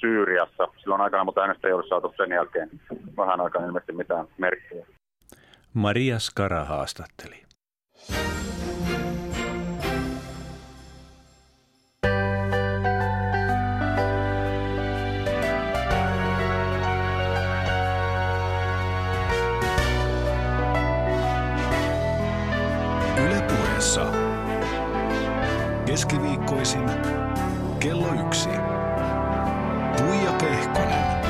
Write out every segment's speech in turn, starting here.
Syyriassa. Silloin aikana, mutta hänestä ei ollut saatu sen jälkeen vähän aikaa ilmeisesti mitään merkkiä. Maria Skara haastatteli. Keskiviikkoisin kello yksi. Tuija Pehkonen.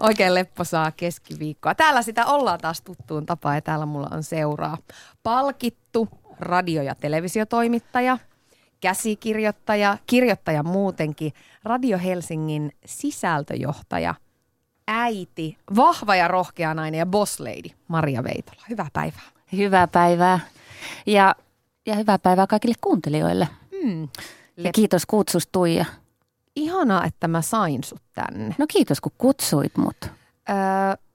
Oikein lepposaa keskiviikkoa. Täällä sitä ollaan taas tuttuun tapaan ja täällä mulla on seuraa palkittu radio- ja televisiotoimittaja, käsikirjoittaja, kirjoittaja muutenkin, Radio Helsingin sisältöjohtaja, äiti, vahva ja rohkea nainen ja boss lady Maria Veitola. Hyvää päivää. Hyvää päivää ja, ja hyvää päivää kaikille kuuntelijoille. Hmm. Ja kiitos kutsusta Tuija. Ihanaa, että mä sain sut tänne. No kiitos kun kutsuit mut. Öö,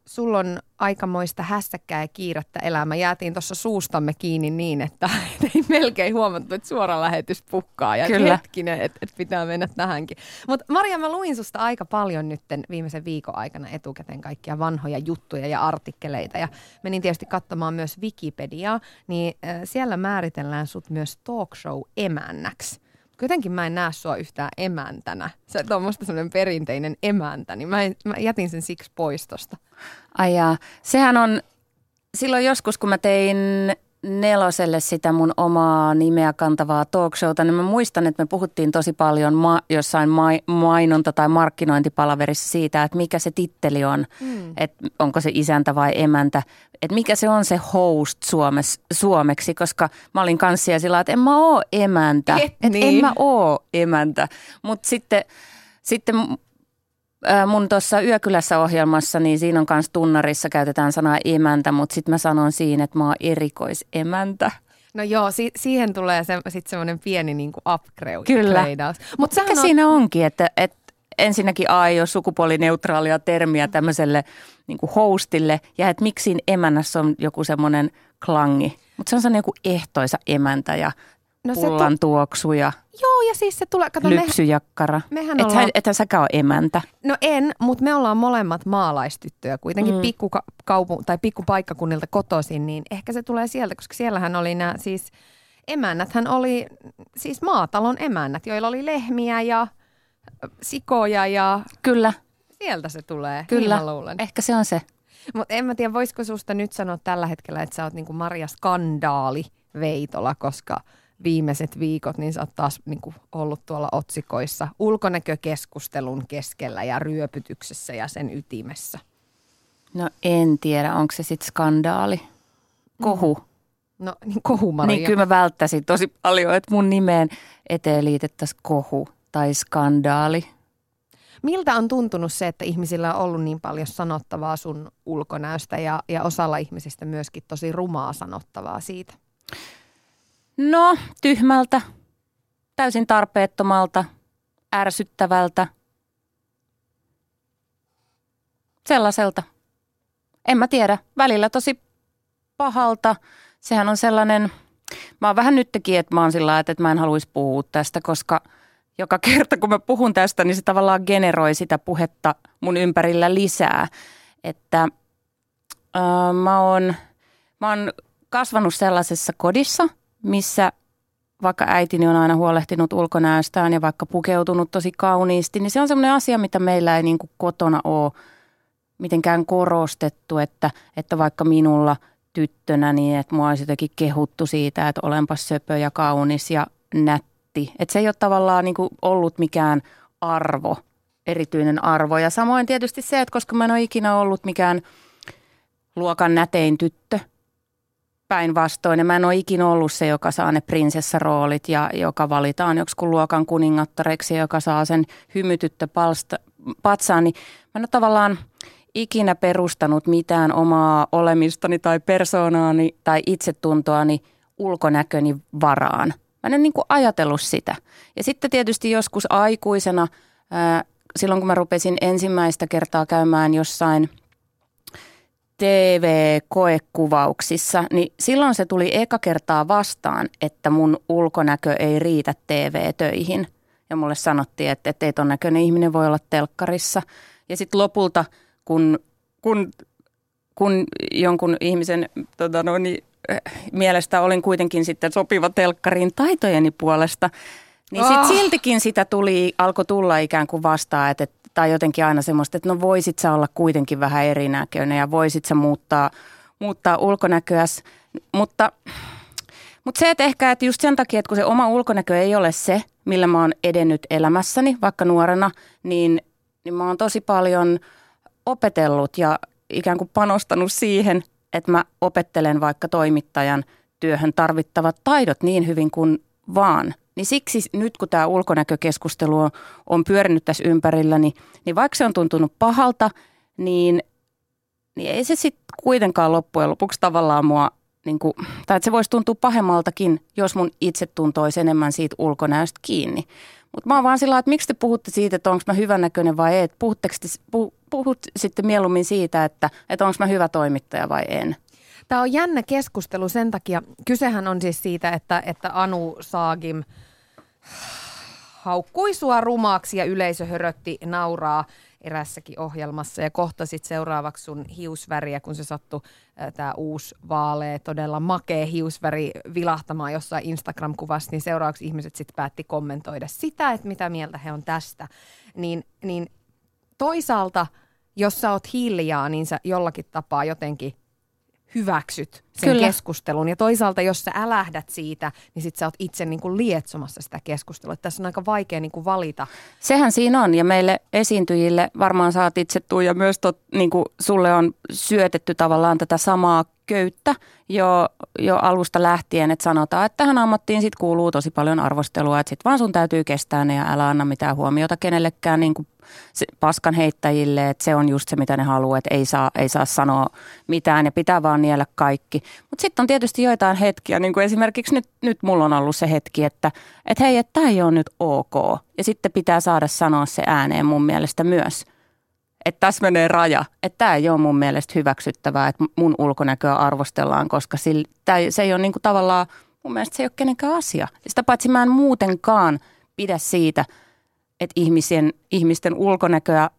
sulla on aikamoista hässäkkää ja kiirettä elämä. Jäätiin tuossa suustamme kiinni niin, että ei melkein huomattu, että suora lähetys pukkaa. Ja Kyllä. hetkinen, että et pitää mennä tähänkin. Mutta Maria, mä luin susta aika paljon nytten viimeisen viikon aikana etukäteen kaikkia vanhoja juttuja ja artikkeleita. Ja menin tietysti katsomaan myös Wikipediaa, niin äh, siellä määritellään sut myös talk show emännäksi. Jotenkin mä en näe sua yhtään emäntänä. Et ole musta semmoinen perinteinen emäntä, niin mä, en, mä jätin sen siksi pois tosta. Ai jaa. sehän on silloin joskus, kun mä tein neloselle sitä mun omaa nimeä kantavaa talkshowta, niin mä muistan, että me puhuttiin tosi paljon ma- jossain ma- mainonta- tai markkinointipalaverissa siitä, että mikä se titteli on, mm. että onko se isäntä vai emäntä, että mikä se on se host suomes, suomeksi, koska mä olin kanssa sillä että en mä oo emäntä, Et että niin. en mä oo emäntä, mutta sitten, sitten mun tuossa Yökylässä ohjelmassa, niin siinä on myös tunnarissa käytetään sanaa emäntä, mutta sitten mä sanon siinä, että mä oon erikoisemäntä. No joo, si- siihen tulee se, sitten semmoinen pieni niinku upgrade. Kyllä. Mutta Mikä siinä onkin, että, että ensinnäkin A ei ole sukupuolineutraalia termiä tämmöiselle niin kuin hostille ja että miksi siinä emännässä on joku semmoinen klangi. Mutta se on sellainen joku ehtoisa emäntä ja no se pullan tu- tuoksu ja Joo, ja siis se tulee, kato, lypsyjakkara. mehän Ethän, ollaan, ethän säkään ole emäntä. no en, mutta me ollaan molemmat maalaistyttöjä kuitenkin Mm. pikkukaupu- tai pikkupaikkakunnilta kotoisin, niin ehkä se tulee sieltä, koska siellähän oli nämä siis emännäthän oli siis maatalon emännät, joilla oli lehmiä ja sikoja ja Kyllä, sieltä se tulee. Kyllä. Niin luulen. ehkä se on se. Mutta en mä tiedä, voisiko susta nyt sanoa tällä hetkellä, että sä oot niinku Maria Skandaali Veitola, koska viimeiset viikot, niin sä oot taas niinku ollut tuolla otsikoissa ulkonäkökeskustelun keskellä ja ryöpytyksessä ja sen ytimessä. No en tiedä, onko se sitten skandaali. Kohu. No niin kohu Maria. Niin kyllä mä välttäisin tosi paljon, että mun nimeen eteen liitettäisiin kohu tai skandaali. Miltä on tuntunut se, että ihmisillä on ollut niin paljon sanottavaa sun ulkonäöstä ja, ja osalla ihmisistä myöskin tosi rumaa sanottavaa siitä? No, tyhmältä, täysin tarpeettomalta, ärsyttävältä, sellaiselta. En mä tiedä, välillä tosi pahalta. Sehän on sellainen, mä oon vähän nytkin, että mä oon sillä että mä en haluaisi puhua tästä, koska joka kerta kun mä puhun tästä, niin se tavallaan generoi sitä puhetta mun ympärillä lisää. Että äh, mä oon, mä oon kasvanut sellaisessa kodissa, missä vaikka äitini on aina huolehtinut ulkonäöstään ja vaikka pukeutunut tosi kauniisti, niin se on semmoinen asia, mitä meillä ei niin kuin kotona ole mitenkään korostettu, että, että vaikka minulla tyttönä, niin että mua olisi jotenkin kehuttu siitä, että olenpas söpö ja kaunis ja nätti. Että se ei ole tavallaan niin kuin ollut mikään arvo, erityinen arvo. Ja samoin tietysti se, että koska mä en ole ikinä ollut mikään luokan nätein tyttö, päinvastoin. Mä en ole ikinä ollut se, joka saa ne prinsessaroolit ja joka valitaan joku luokan kuningattareksi ja joka saa sen hymytyttö palsta, patsaan. Niin mä en ole tavallaan ikinä perustanut mitään omaa olemistani tai persoonaani tai itsetuntoani ulkonäköni varaan. Mä en ole niin kuin ajatellut sitä. Ja sitten tietysti joskus aikuisena silloin kun mä rupesin ensimmäistä kertaa käymään jossain TV-koekuvauksissa, niin silloin se tuli eka kertaa vastaan, että mun ulkonäkö ei riitä TV-töihin. Ja mulle sanottiin, että, että ei ton näköinen ihminen voi olla telkkarissa. Ja sitten lopulta, kun, kun, kun jonkun ihmisen tota no, niin, mielestä olin kuitenkin sitten sopiva telkkarin taitojeni puolesta, niin sitten Ah. siltikin sitä tuli, alkoi tulla ikään kuin vastaan, että, tai jotenkin aina semmoista, että no voisit sä olla kuitenkin vähän erinäköinen ja voisit sä muuttaa, muuttaa ulkonäköäs. Mutta, mutta se, että ehkä että just sen takia, että kun se oma ulkonäkö ei ole se, millä mä oon edennyt elämässäni, vaikka nuorena, niin, niin mä oon tosi paljon opetellut ja ikään kuin panostanut siihen, että mä opettelen vaikka toimittajan työhön tarvittavat taidot niin hyvin kuin vaan. Niin siksi nyt kun tämä ulkonäkökeskustelu on, on pyörinyt tässä ympärillä, niin, niin vaikka se on tuntunut pahalta, niin, niin ei se sitten kuitenkaan loppujen lopuksi tavallaan mua, niin kuin, tai että se voisi tuntua pahemmaltakin, jos mun itse tuntoisi enemmän siitä ulkonäöstä kiinni. Mutta mä oon vaan sillä että miksi te puhutte siitä, että onko mä hyvännäköinen vai ei. Että te, puh, puhut sitten mieluummin siitä, että, että onko mä hyvä toimittaja vai en. Tämä on jännä keskustelu sen takia. Kysehän on siis siitä, että, että Anu Saagim haukkui sua rumaaksi ja yleisö hörötti nauraa erässäkin ohjelmassa ja kohtasit seuraavaksi sun hiusväriä, kun se sattui tämä uusi vaalea, todella makea hiusväri vilahtamaan jossain Instagram-kuvassa, niin seuraavaksi ihmiset sitten päätti kommentoida sitä, että mitä mieltä he on tästä. Niin, niin toisaalta, jos sä oot hiljaa, niin sä jollakin tapaa jotenkin hyväksyt sen Kyllä. keskustelun. Ja toisaalta, jos sä älähdät siitä, niin sit sä oot itse niin kuin lietsomassa sitä keskustelua. Että tässä on aika vaikea niin kuin valita. Sehän siinä on ja meille esiintyjille varmaan saat itse Tuija myös, tot, niin kuin sulle on syötetty tavallaan tätä samaa köyttä jo, jo alusta lähtien, että sanotaan, että tähän ammattiin sit kuuluu tosi paljon arvostelua, että sit vaan sun täytyy kestää ne ja älä anna mitään huomiota kenellekään niin kuin paskan heittäjille, että se on just se, mitä ne haluaa, että ei saa, ei saa sanoa mitään ja pitää vaan niellä kaikki. Mutta sitten on tietysti joitain hetkiä, niin kuin esimerkiksi nyt, nyt mulla on ollut se hetki, että et hei, että tämä ei ole nyt ok. Ja sitten pitää saada sanoa se ääneen mun mielestä myös. Että tässä menee raja, että tämä ei ole mun mielestä hyväksyttävää, että mun ulkonäköä arvostellaan, koska sillä, tää, se ei ole niin kuin tavallaan, mun mielestä se ei ole kenenkään asia. Sitä paitsi mä en muutenkaan pidä siitä, että ihmisen, ihmisten ulkonäköä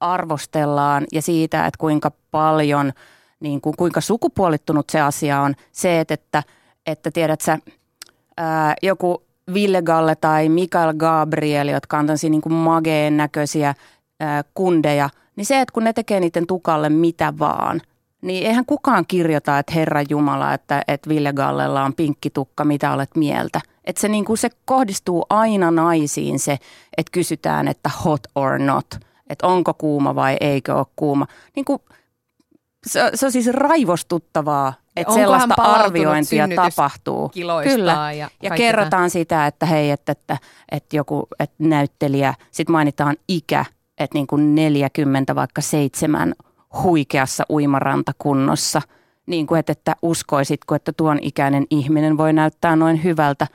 arvostellaan ja siitä, että kuinka paljon, niin kuin, kuinka sukupuolittunut se asia on. Se, että, että, että tiedät sä, ää, joku Ville Galle tai Mikael Gabriel, jotka on tämmöisiä niin kuin mageen näköisiä ää, kundeja, niin se, että kun ne tekee niiden tukalle mitä vaan, niin eihän kukaan kirjoita, että Herra Jumala, että, että Ville Gallella on pinkki tukka, mitä olet mieltä. Että se, niin kuin, se kohdistuu aina naisiin se, että kysytään, että hot or not, että onko kuuma vai eikö ole kuuma. Niin kuin, se, se on siis raivostuttavaa, että sellaista arviointia tapahtuu. Kyllä. ja Ja kerrotaan sitä, että hei, että, että, että joku että näyttelijä, sitten mainitaan ikä, että niin kuin 40 vaikka seitsemän huikeassa uimarantakunnossa. Niin kuin, että, että uskoisitko, että tuon ikäinen ihminen voi näyttää noin hyvältä.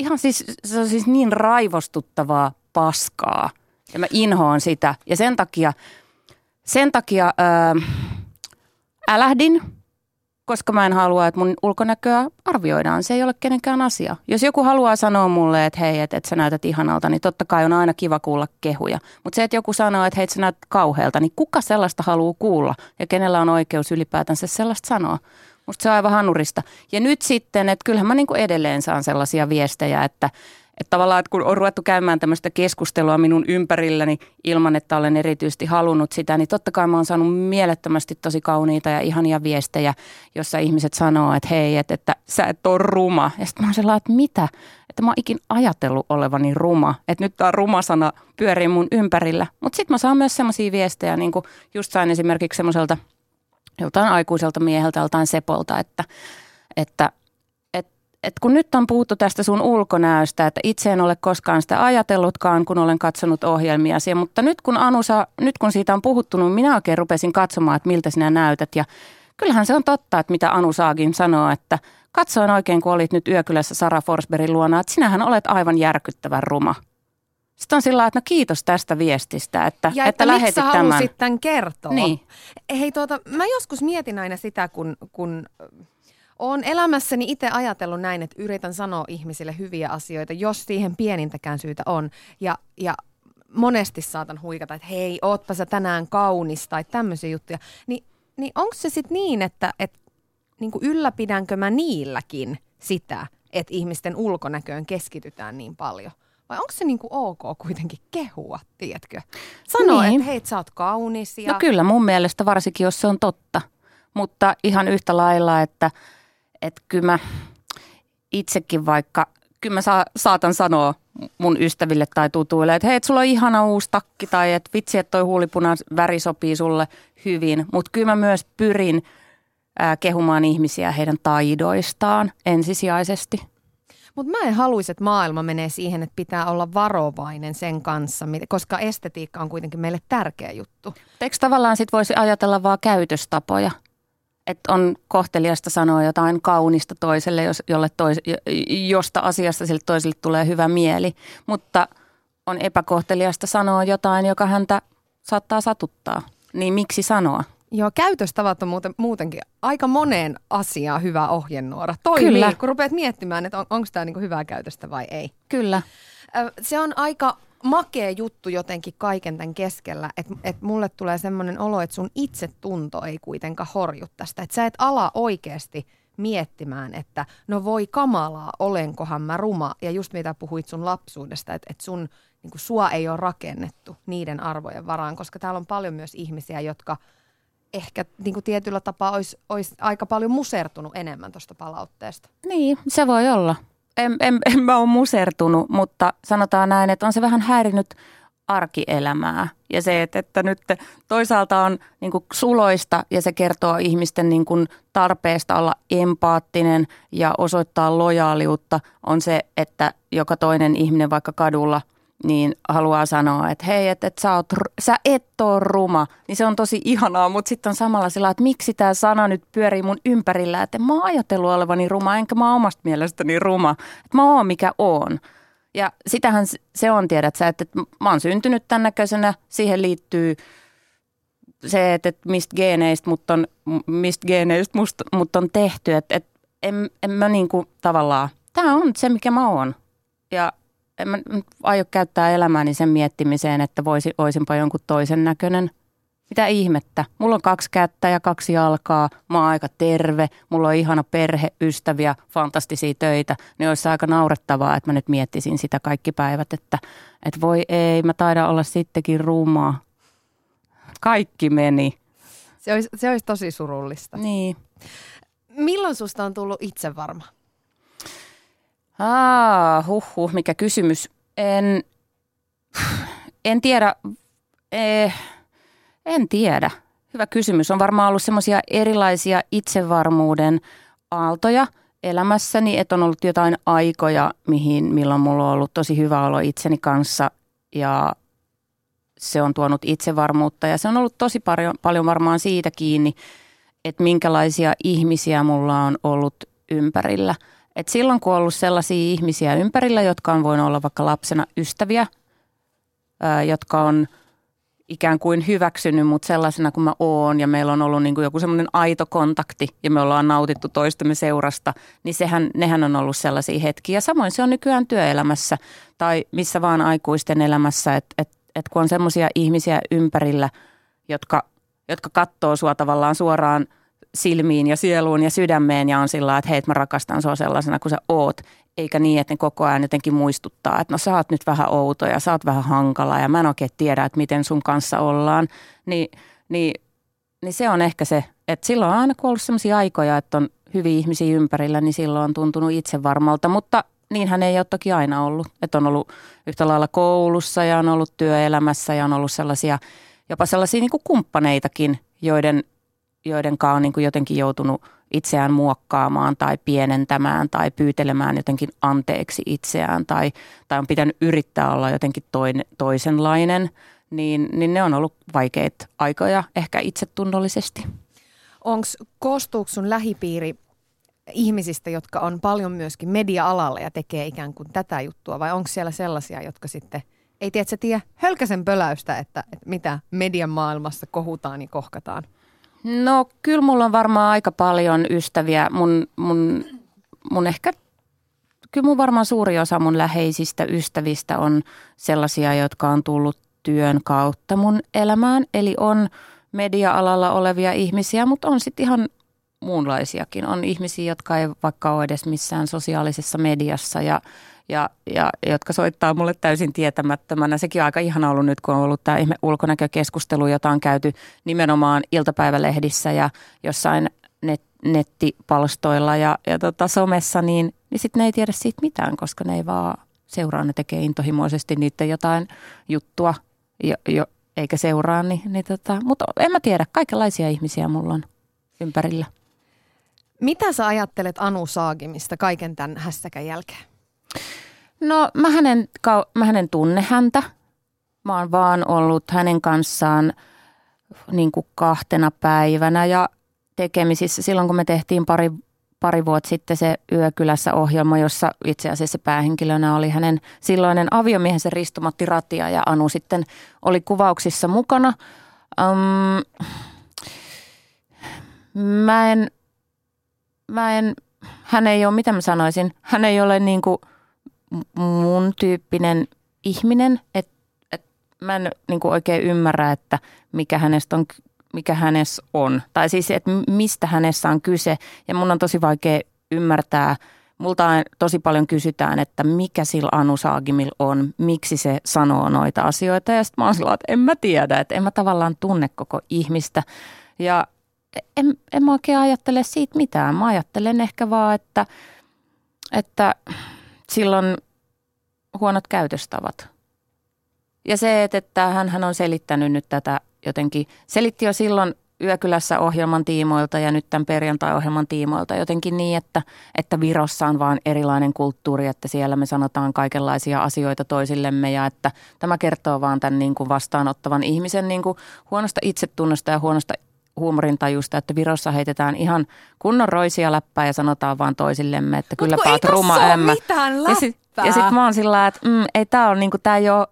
Ihan siis, se on siis niin raivostuttavaa paskaa. Ja mä inhoan sitä. Ja sen takia, sen takia ää, älähdin, koska mä en halua, että mun ulkonäköä arvioidaan. Se ei ole kenenkään asia. Jos joku haluaa sanoa mulle, että hei, että, että sä näytät ihanalta, niin totta kai on aina kiva kuulla kehuja. Mutta se, että joku sanoo, että hei, että sä näytät kauhealta, niin kuka sellaista haluaa kuulla? Ja kenellä on oikeus ylipäätänsä sellaista sanoa? Musta se on aivan hanurista. Ja nyt sitten, että kyllähän mä niinku edelleen saan sellaisia viestejä, että, että tavallaan, että kun on ruvettu käymään tämmöistä keskustelua minun ympärilläni ilman, että olen erityisesti halunnut sitä, niin totta kai mä oon saanut mielettömästi tosi kauniita ja ihania viestejä, jossa ihmiset sanoo, että hei, että, että sä et ole ruma. Ja sitten mä oon sellainen, että mitä? Että mä oon ikin ajatellut olevani ruma. Että nyt tämä ruma-sana pyörii mun ympärillä. Mutta sitten mä saan myös semmoisia viestejä, niin kuin just sain esimerkiksi semmoiselta joltain aikuiselta mieheltä, joltain sepolta, että, että et kun nyt on puhuttu tästä sun ulkonäöstä, että itse en ole koskaan sitä ajatellutkaan, kun olen katsonut ohjelmia, mutta nyt kun Anu saa, nyt kun siitä on puhuttu, niin minä oikein rupesin katsomaan, että miltä sinä näytät. Ja kyllähän se on totta, että mitä Anu Saakin sanoo, että katsoin oikein, kun olit nyt yökylässä Sara Forsbergin luona, että sinähän olet aivan järkyttävän ruma. Sitten on sillä että no kiitos tästä viestistä, että, Ja että, että, lähetit sä tämän. halusit tämän kertoa. Niin. Hei tuota, mä joskus mietin aina sitä, kun, kun olen elämässäni itse ajatellut näin, että yritän sanoa ihmisille hyviä asioita, jos siihen pienintäkään syytä on. Ja, ja monesti saatan huikata, että hei, ootpa sä tänään kaunis tai tämmöisiä juttuja. Ni, niin onko se sitten niin, että, että niin kuin ylläpidänkö mä niilläkin sitä, että ihmisten ulkonäköön keskitytään niin paljon? Vai onko se niin kuin ok kuitenkin kehua, tiedätkö? Sanoa, Niin. että hei, sä oot kaunis ja... No kyllä mun mielestä varsinkin, jos se on totta. Mutta ihan yhtä lailla, että, että kyllä mä itsekin vaikka, kyllä mä saa, saatan sanoa mun ystäville tai tutuille, että hei, et sulla on ihana uusi takki tai että vitsi, että toi huulipunan väri sopii sulle hyvin. Mutta kyllä mä myös pyrin ää, kehumaan ihmisiä heidän taidoistaan ensisijaisesti. Mutta mä en haluaisi, että maailma menee siihen, että pitää olla varovainen sen kanssa, koska estetiikka on kuitenkin meille tärkeä juttu. Eikö tavallaan sit voisi ajatella vaan käytöstapoja? Että on kohteliasta sanoa jotain kaunista toiselle, jos, jolle tois, josta asiasta sille toiselle tulee hyvä mieli. Mutta on epäkohteliasta sanoa jotain, joka häntä saattaa satuttaa. Niin miksi sanoa? Joo, käytöstavat on muuten, muutenkin aika moneen asiaan hyvä ohjenuora. Toimii, Kyllä. kun rupeat miettimään, että on, onko tämä niinku hyvää käytöstä vai ei. Kyllä. Se on aika makea juttu jotenkin kaiken tämän keskellä, että et mulle tulee semmoinen olo, että sun itsetunto ei kuitenkaan horju tästä. Että sä et ala oikeasti miettimään, että no voi kamalaa, olenkohan mä ruma. Ja just mitä puhuit sun lapsuudesta, että, että sun, niin kuin sua ei ole rakennettu niiden arvojen varaan, koska täällä on paljon myös ihmisiä, jotka ehkä niin kuin tietyllä tapaa olisi, olisi aika paljon musertunut enemmän tuosta palautteesta. Niin, se voi olla. En, en, en mä ole musertunut, mutta sanotaan näin, että on se vähän häirinyt arkielämää. Ja se, että, että nyt toisaalta on niin kuin suloista ja se kertoo ihmisten niin kuin tarpeesta olla empaattinen ja osoittaa lojaaliutta, on se, että joka toinen ihminen vaikka kadulla niin haluaa sanoa, että hei, että, että sä, sä et ole ruma, niin se on tosi ihanaa, mutta sitten on samalla sillä, että miksi tämä sana nyt pyörii mun ympärillä, että mä oon ajatellut olevani ruma, enkä mä omasta mielestäni ruma, että mä oon mikä oon. Ja sitähän se on, tiedät sä, että että mä oon syntynyt tämän näköisenä, siihen liittyy se, että että mistä geeneistä mut on, mistä geeneistä musta, mut on tehty, että että en, en mä niinku tavallaan, tämä on se mikä mä oon. Ja en mä aio käyttää elämääni sen miettimiseen, että voisi, olisinpa jonkun toisen näköinen. Mitä ihmettä? Mulla on kaksi kättä ja kaksi jalkaa, mä oon aika terve, mulla on ihana perhe, ystäviä, fantastisia töitä. Niin olisi aika naurettavaa, että mä nyt miettisin sitä kaikki päivät, että, että voi ei, mä taidan olla sittenkin rumaa. Kaikki meni. Se olisi, se olisi tosi surullista. Niin. Milloin susta on tullut itsevarma? Aa, huhhuh, mikä kysymys. En, en tiedä, eh, en tiedä. Hyvä kysymys. On varmaan ollut semmoisia erilaisia itsevarmuuden aaltoja elämässäni, että on ollut jotain aikoja, mihin, milloin mulla on ollut tosi hyvä olo itseni kanssa ja se on tuonut itsevarmuutta ja se on ollut tosi paljon, paljon varmaan siitä kiinni, että minkälaisia ihmisiä mulla on ollut ympärillä. Et silloin kun on ollut sellaisia ihmisiä ympärillä, jotka on voinut olla vaikka lapsena ystäviä, ää, jotka on ikään kuin hyväksynyt mut sellaisena kuin mä oon ja meillä on ollut niin kuin joku semmoinen aito kontakti ja me ollaan nautittu toistemme seurasta, niin sehän, nehän on ollut sellaisia hetkiä. Samoin se on nykyään työelämässä tai missä vaan aikuisten elämässä, että et, et kun on semmoisia ihmisiä ympärillä, jotka, jotka katsoo sua tavallaan suoraan silmiin ja sieluun ja sydämeen ja on sillä että hei, mä rakastan sua sellaisena kuin sä oot. Eikä niin, että ne koko ajan jotenkin muistuttaa, että no sä oot nyt vähän outo ja sä oot vähän hankala ja mä en oikein tiedä, että miten sun kanssa ollaan. Ni, niin, niin se on ehkä se, että silloin on aina kun on ollut sellaisia aikoja, että on hyviä ihmisiä ympärillä, niin silloin on tuntunut itsevarmalta, mutta niinhän ei ole toki aina ollut. Että on ollut yhtä lailla koulussa ja on ollut työelämässä ja on ollut sellaisia, jopa sellaisia niin kumppaneitakin, joiden, joiden on niin kuin jotenkin joutunut itseään muokkaamaan tai pienentämään tai pyytelemään jotenkin anteeksi itseään tai, tai on pitänyt yrittää olla jotenkin toinen, toisenlainen, niin, niin ne on ollut vaikeita aikoja ehkä itsetunnollisesti. Onks, koostuuko sun lähipiiri ihmisistä, jotka on paljon myöskin media-alalla ja tekee ikään kuin tätä juttua, vai onko siellä sellaisia, jotka sitten ei tiedä, tiedä hölkäsen pöläystä, että, että mitä median maailmassa kohutaan ja kohkataan? No kyllä mulla on varmaan aika paljon ystäviä. Mun, mun, mun ehkä, kyllä mun varmaan suuri osa mun läheisistä ystävistä on sellaisia, jotka on tullut työn kautta mun elämään. Eli on media-alalla olevia ihmisiä, mutta on sitten ihan muunlaisiakin. On ihmisiä, jotka ei vaikka ole edes missään sosiaalisessa mediassa ja, ja, ja jotka soittaa mulle täysin tietämättömänä. Sekin on aika ihana ollut nyt, kun on ollut tämä ihme ulkonäkökeskustelu, jota on käyty nimenomaan iltapäivälehdissä ja jossain net, nettipalstoilla ja, ja tota somessa, niin, niin sitten ne ei tiedä siitä mitään, koska ne ei vaan seuraa, ne tekee intohimoisesti niiden jotain juttua, jo, jo, eikä seuraa, niin, niin tota, mutta en mä tiedä, kaikenlaisia ihmisiä mulla on ympärillä. Mitä sä ajattelet Anu Saagimista kaiken tämän hässäkän jälkeen? No mä hänen, mä hänen tunne häntä. Mä oon vaan ollut hänen kanssaan niin kuin kahtena päivänä ja tekemisissä silloin, kun me tehtiin pari, pari vuotta sitten se Yökylässä ohjelma, jossa itse asiassa päähenkilönä oli hänen silloinen aviomiehensä Ristomatti Ratia ja Anu sitten oli kuvauksissa mukana. Um, mä en, mä en, hän ei ole, mitä mä sanoisin, hän ei ole niin kuin mun tyyppinen ihminen, että et mä en niin kuin oikein ymmärrä, että mikä hänestä on, mikä hänessä on. Tai siis, että mistä hänessä on kyse. Ja mun on tosi vaikea ymmärtää, multa tosi paljon kysytään, että mikä sillä Anu Saagimil on, miksi se sanoo noita asioita. Ja sitten mä oon sillä, että en mä tiedä, että en mä tavallaan tunne koko ihmistä. Ja en, en mä oikein ajattele siitä mitään. Mä ajattelen ehkä vaan, että, että silloin huonot käytöstavat. Ja se, että hän, hän on selittänyt nyt tätä jotenkin, selitti jo silloin Yökylässä ohjelman tiimoilta ja nyt tämän perjantai-ohjelman tiimoilta jotenkin niin, että, että Virossa on vaan erilainen kulttuuri, että siellä me sanotaan kaikenlaisia asioita toisillemme ja että tämä kertoo vaan tämän niin kuin vastaanottavan ihmisen niin kuin huonosta itsetunnosta ja huonosta huumorintajusta, että Virossa heitetään ihan kunnon roisia läppää ja sanotaan vaan toisillemme, että kyllä paat ruma ämmä. Ja sitten sit mä oon sillä että mm, ei tää on niinku, tää ei ole,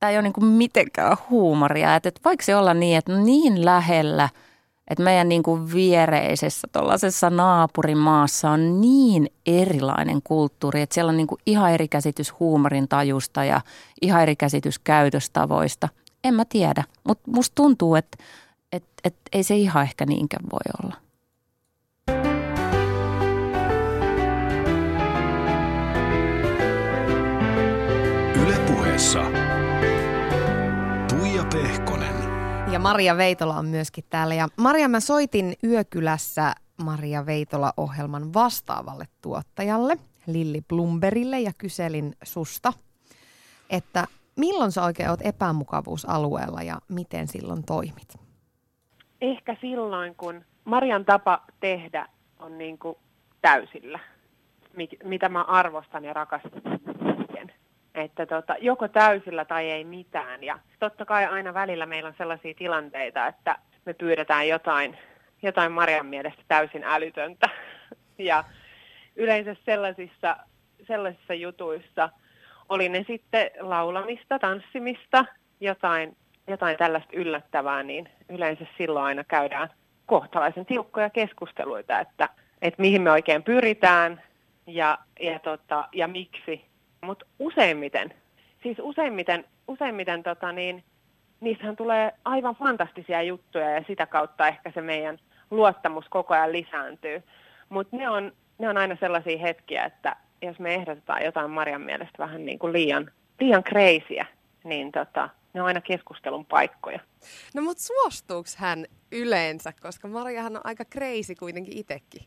tää ei ole niinku mitenkään huumoria. Että et voiko se olla niin, että niin lähellä, että meidän niinku viereisessä tuollaisessa naapurimaassa on niin erilainen kulttuuri, että siellä on niinku ihan eri käsitys huumorin tajusta ja ihan eri käsitys käytöstavoista. En mä tiedä, mutta musta tuntuu, että et, ei se ihan ehkä niinkään voi olla. Ylepuheessa Tuija Pehkonen. Ja Maria Veitola on myöskin täällä. Ja Maria, mä soitin Yökylässä Maria Veitola-ohjelman vastaavalle tuottajalle, Lilli Blumberille, ja kyselin susta, että milloin sä oikein oot epämukavuusalueella ja miten silloin toimit? Ehkä silloin, kun Marian tapa tehdä on niin kuin täysillä, mitä mä arvostan ja rakastan. Että tota, joko täysillä tai ei mitään. Ja totta kai aina välillä meillä on sellaisia tilanteita, että me pyydetään jotain, jotain Marian mielestä täysin älytöntä. Ja yleensä sellaisissa, sellaisissa jutuissa oli ne sitten laulamista, tanssimista, jotain jotain tällaista yllättävää, niin yleensä silloin aina käydään kohtalaisen tiukkoja keskusteluita, että, että mihin me oikein pyritään ja, ja, tota, ja miksi. Mutta useimmiten, siis useimmiten, useimmiten tota niin, niissähän tulee aivan fantastisia juttuja ja sitä kautta ehkä se meidän luottamus koko ajan lisääntyy. Mutta ne on, ne on aina sellaisia hetkiä, että jos me ehdotetaan jotain Marian mielestä vähän niin kuin liian, liian kreisiä, niin tota, ne on aina keskustelun paikkoja. No mutta suostuuko hän yleensä, koska Mariahan on aika kreisi kuitenkin itsekin?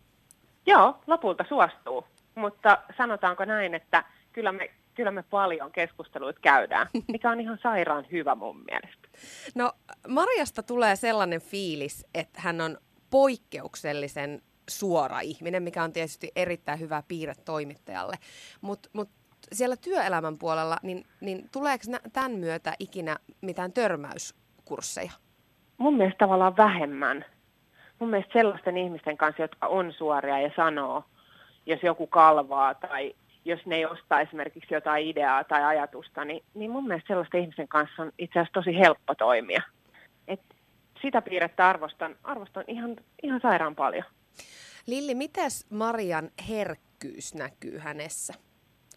Joo, lopulta suostuu, mutta sanotaanko näin, että kyllä me, kyllä me paljon keskusteluita käydään, mikä on ihan sairaan hyvä mun mielestä. No Marjasta tulee sellainen fiilis, että hän on poikkeuksellisen suora ihminen, mikä on tietysti erittäin hyvä piirre toimittajalle. Mutta mut siellä työelämän puolella, niin, niin tuleeko tämän myötä ikinä mitään törmäyskursseja? Mun mielestä tavallaan vähemmän. Mun mielestä sellaisten ihmisten kanssa, jotka on suoria ja sanoo, jos joku kalvaa tai jos ne ei osta esimerkiksi jotain ideaa tai ajatusta, niin, niin mun mielestä sellaisten ihmisen kanssa on itse asiassa tosi helppo toimia. Et sitä piirrettä arvostan, arvostan ihan, ihan sairaan paljon. Lilli, mitäs Marian herkkyys näkyy hänessä?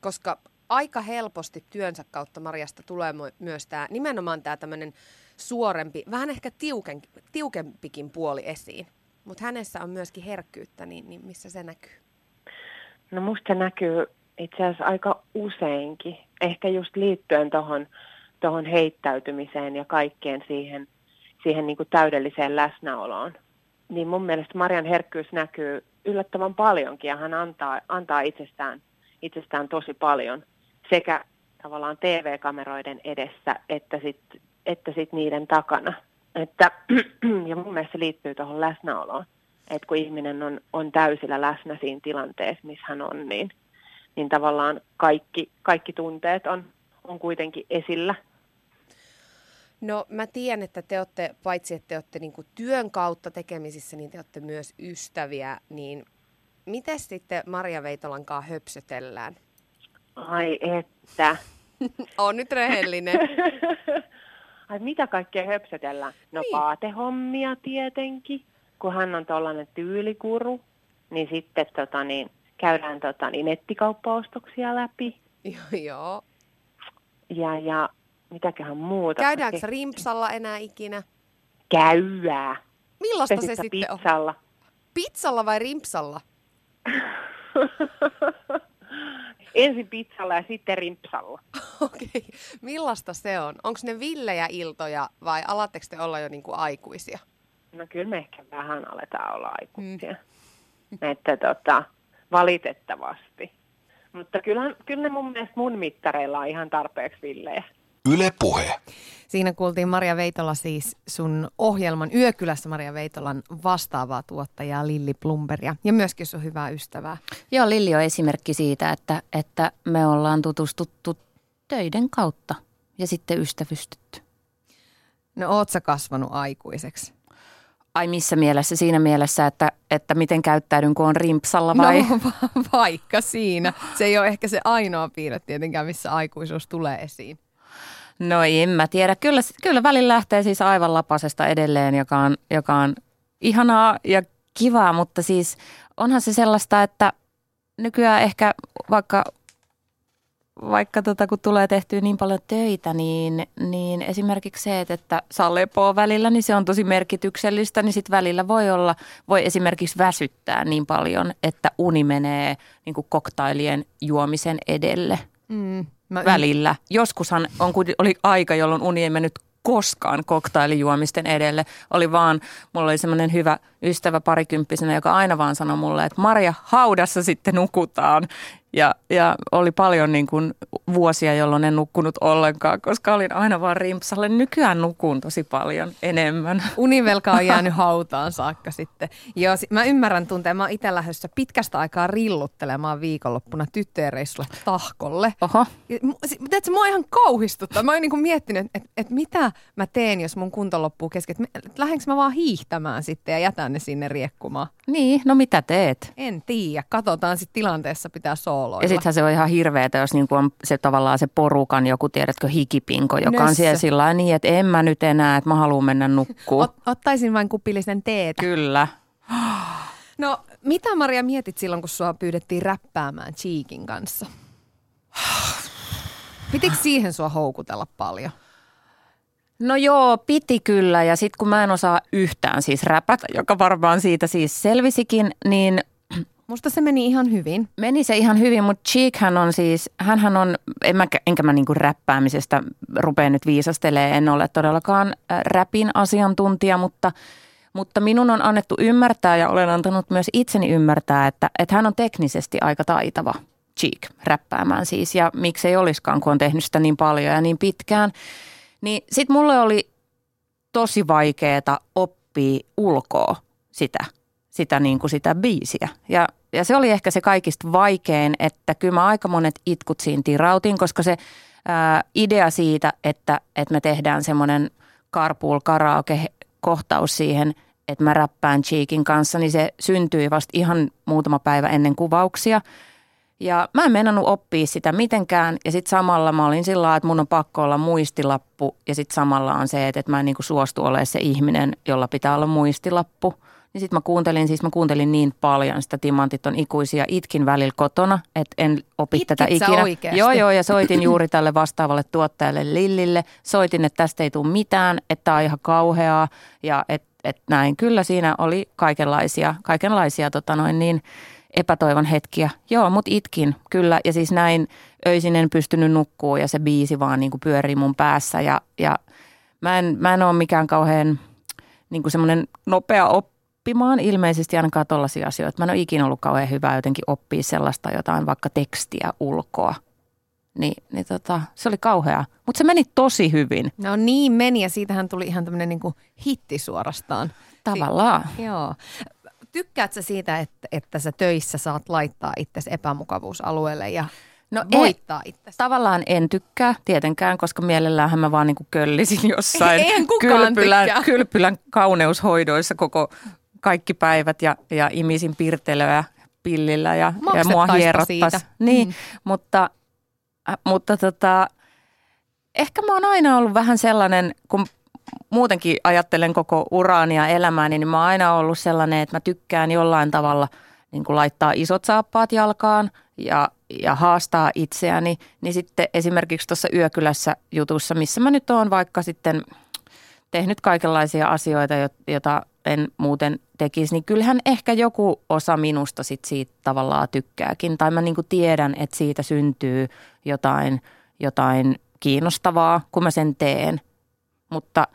Koska aika helposti työnsä kautta Mariasta tulee myös tämä nimenomaan tämä tämmöinen suorempi, vähän ehkä tiuken, tiukempikin puoli esiin. Mutta hänessä on myöskin herkkyyttä, niin, niin missä se näkyy? No musta näkyy itse asiassa aika useinkin. Ehkä just liittyen tuohon tohon heittäytymiseen ja kaikkeen siihen, siihen niin kuin täydelliseen läsnäoloon. Niin mun mielestä Marian herkkyys näkyy yllättävän paljonkin ja hän antaa, antaa itsestään, itsestään tosi paljon sekä tavallaan TV-kameroiden edessä että sitten että sit niiden takana. Että, ja mun mielestä se liittyy tuohon läsnäoloon. Että kun ihminen on, on täysillä läsnä siinä tilanteessa, missä hän on, niin, niin tavallaan kaikki, kaikki tunteet on, on kuitenkin esillä. No mä tiedän, että te olette, paitsi että te olette niin työn kautta tekemisissä, niin te olette myös ystäviä. Niin miten sitten Maria Veitolan kanssa höpsötellään? Ai että. on nyt rehellinen. Ai mitä kaikkea höpsötellään? No niin. paatehommia tietenkin, kun hän on tuollainen tyylikuru, niin sitten tota, niin, käydään tota, niin, nettikauppaostoksia läpi. Joo, joo. Ja, ja mitäköhän muuta. Käydäänkö se rimpsalla enää ikinä? Käyää. Millaista se sitten pizzalla. on? Pizzalla vai rimpsalla? Ensin pizzalla ja sitten rimpsalla. Okei. Okay. Millaista se on? Onko ne villejä iltoja vai alatteko te olla jo niinku aikuisia? No kyllä me ehkä vähän aletaan olla aikuisia. Mm. Että tota, valitettavasti. Mutta kyllä, kyllä ne mun mielestä mun mittareilla on ihan tarpeeksi villejä. Yle Puhe. Siinä kuultiin Maria Veitola siis sun ohjelman Yökylässä Maria Veitolan vastaavaa tuottajaa Lilli Plumberia ja myöskin sun hyvää ystävää. Joo, Lilli on esimerkki siitä, että, että me ollaan tutustuttu töiden kautta ja sitten ystävystytty. No oot sä kasvanut aikuiseksi? Ai missä mielessä? Siinä mielessä, että, että miten käyttäydyn, kun on rimpsalla vai? No vaikka siinä. Se ei ole ehkä se ainoa piirre tietenkään, missä aikuisuus tulee esiin. No en mä tiedä. Kyllä, kyllä välillä lähtee siis aivan lapasesta edelleen, joka on, joka on ihanaa ja kivaa, mutta siis onhan se sellaista, että nykyään ehkä vaikka vaikka tota, kun tulee tehtyä niin paljon töitä, niin, niin esimerkiksi se, että, että saa lepoa välillä, niin se on tosi merkityksellistä, niin sitten välillä voi olla, voi esimerkiksi väsyttää niin paljon, että uni menee niin koktailien juomisen edelle. Mm. Mä välillä. Joskushan on, oli aika, jolloin uni ei mennyt koskaan koktailijuomisten edelle. Oli vaan, mulla oli semmoinen hyvä ystävä parikymppisenä, joka aina vaan sanoi mulle, että Maria, haudassa sitten nukutaan. Ja, ja oli paljon niin kuin vuosia, jolloin en nukkunut ollenkaan, koska olin aina vaan rimpsalle. Nykyään nukun tosi paljon enemmän. Univelka on jäänyt hautaan saakka sitten. Joo, mä ymmärrän tunteen. Mä oon itse lähdössä pitkästä aikaa rilluttelemaan viikonloppuna tyttöjen reissulle tahkolle. Oho. Tiedätkö, mua ihan kauhistuttaa. Mä oon niin miettinyt, että et mitä mä teen, jos mun kunto loppuu kesken. Lähdenkö mä vaan hiihtämään sitten ja jätän ne sinne riekkumaan? Niin, no mitä teet? En tiedä. Katsotaan sitten tilanteessa pitää sooloilla. Ja sittenhän se on ihan hirveetä, jos niinku on se tavallaan se porukan joku, tiedätkö, hikipinko, joka Nössä. on siellä sillä niin, että en mä nyt enää, että mä haluan mennä nukkuun. Ot, ottaisin vain kupillisen teetä. Kyllä. No, mitä Maria mietit silloin, kun sua pyydettiin räppäämään Cheekin kanssa? Pitikö siihen sua houkutella paljon? No joo, piti kyllä. Ja sitten kun mä en osaa yhtään siis räpätä, joka varmaan siitä siis selvisikin, niin Musta se meni ihan hyvin. Meni se ihan hyvin, mutta Cheek hän on siis, hän on, en mä, enkä mä niinku räppäämisestä rupea nyt viisastelee, en ole todellakaan räpin asiantuntija, mutta, mutta minun on annettu ymmärtää ja olen antanut myös itseni ymmärtää, että, että hän on teknisesti aika taitava. Cheek räppäämään siis ja miksei olisikaan, kun on tehnyt sitä niin paljon ja niin pitkään. Niin sit mulle oli tosi vaikeeta oppia ulkoa sitä, sitä, niin kuin sitä biisiä. Ja, ja se oli ehkä se kaikista vaikein, että kyllä mä aika monet itkut siinä tirautin, koska se ää, idea siitä, että, että me tehdään semmoinen carpool karaoke kohtaus siihen, että mä räppään Cheekin kanssa, niin se syntyi vasta ihan muutama päivä ennen kuvauksia. Ja mä en meinannut oppia sitä mitenkään. Ja sitten samalla mä olin sillä että mun on pakko olla muistilappu. Ja sitten samalla on se, että, mä en niinku suostu olemaan se ihminen, jolla pitää olla muistilappu. Niin sitten mä kuuntelin, siis mä kuuntelin niin paljon sitä Timantit on ikuisia, itkin välillä kotona, että en opi Itkit tätä ikinä. oikeasti? Joo, joo, ja soitin juuri tälle vastaavalle tuottajalle Lillille. Soitin, että tästä ei tule mitään, että tämä on ihan kauheaa ja että et näin. Kyllä siinä oli kaikenlaisia, kaikenlaisia tota noin niin, epätoivon hetkiä. Joo, mut itkin, kyllä. Ja siis näin öisin en pystynyt nukkuu ja se biisi vaan niin kuin pyörii mun päässä. Ja, ja mä, en, mä en ole mikään kauhean niin kuin semmoinen nopea oppimaan ilmeisesti ainakaan tollaisia asioita. Mä en ole ikinä ollut kauhean hyvä jotenkin oppia sellaista jotain vaikka tekstiä ulkoa. Niin, niin tota, se oli kauheaa. Mutta se meni tosi hyvin No niin meni ja siitähän tuli ihan tämmöinen niinku hitti suorastaan. tavallaan. Joo. Tykkäätkö sä siitä, että, että sä töissä saat laittaa itsesi epämukavuusalueelle ja No voittaa itsesi? Tavallaan en tykkää tietenkään, koska mielelläänhän mä vaan niinku köllisin jossain kylpylän, tykkää. kylpylän kauneushoidoissa koko kaikki päivät ja, ja imisin pirtelöä pillillä ja, ja mua siitä. Niin, Mm. mutta, äh, mutta tota, ehkä mä oon aina ollut vähän sellainen, kun muutenkin ajattelen koko uraani ja elämääni, niin mä oon aina ollut sellainen, että mä tykkään jollain tavalla niin kuin laittaa isot saappaat jalkaan ja, ja haastaa itseäni. Niin sitten esimerkiksi tuossa Yökylässä jutussa, missä mä nyt oon vaikka sitten tehnyt kaikenlaisia asioita, jo- jota en muuten tekisi, niin kyllähän ehkä joku osa minusta sit siitä tavallaan tykkääkin. Tai mä niinku tiedän, että siitä syntyy jotain, jotain kiinnostavaa, kun mä sen teen. Mutta,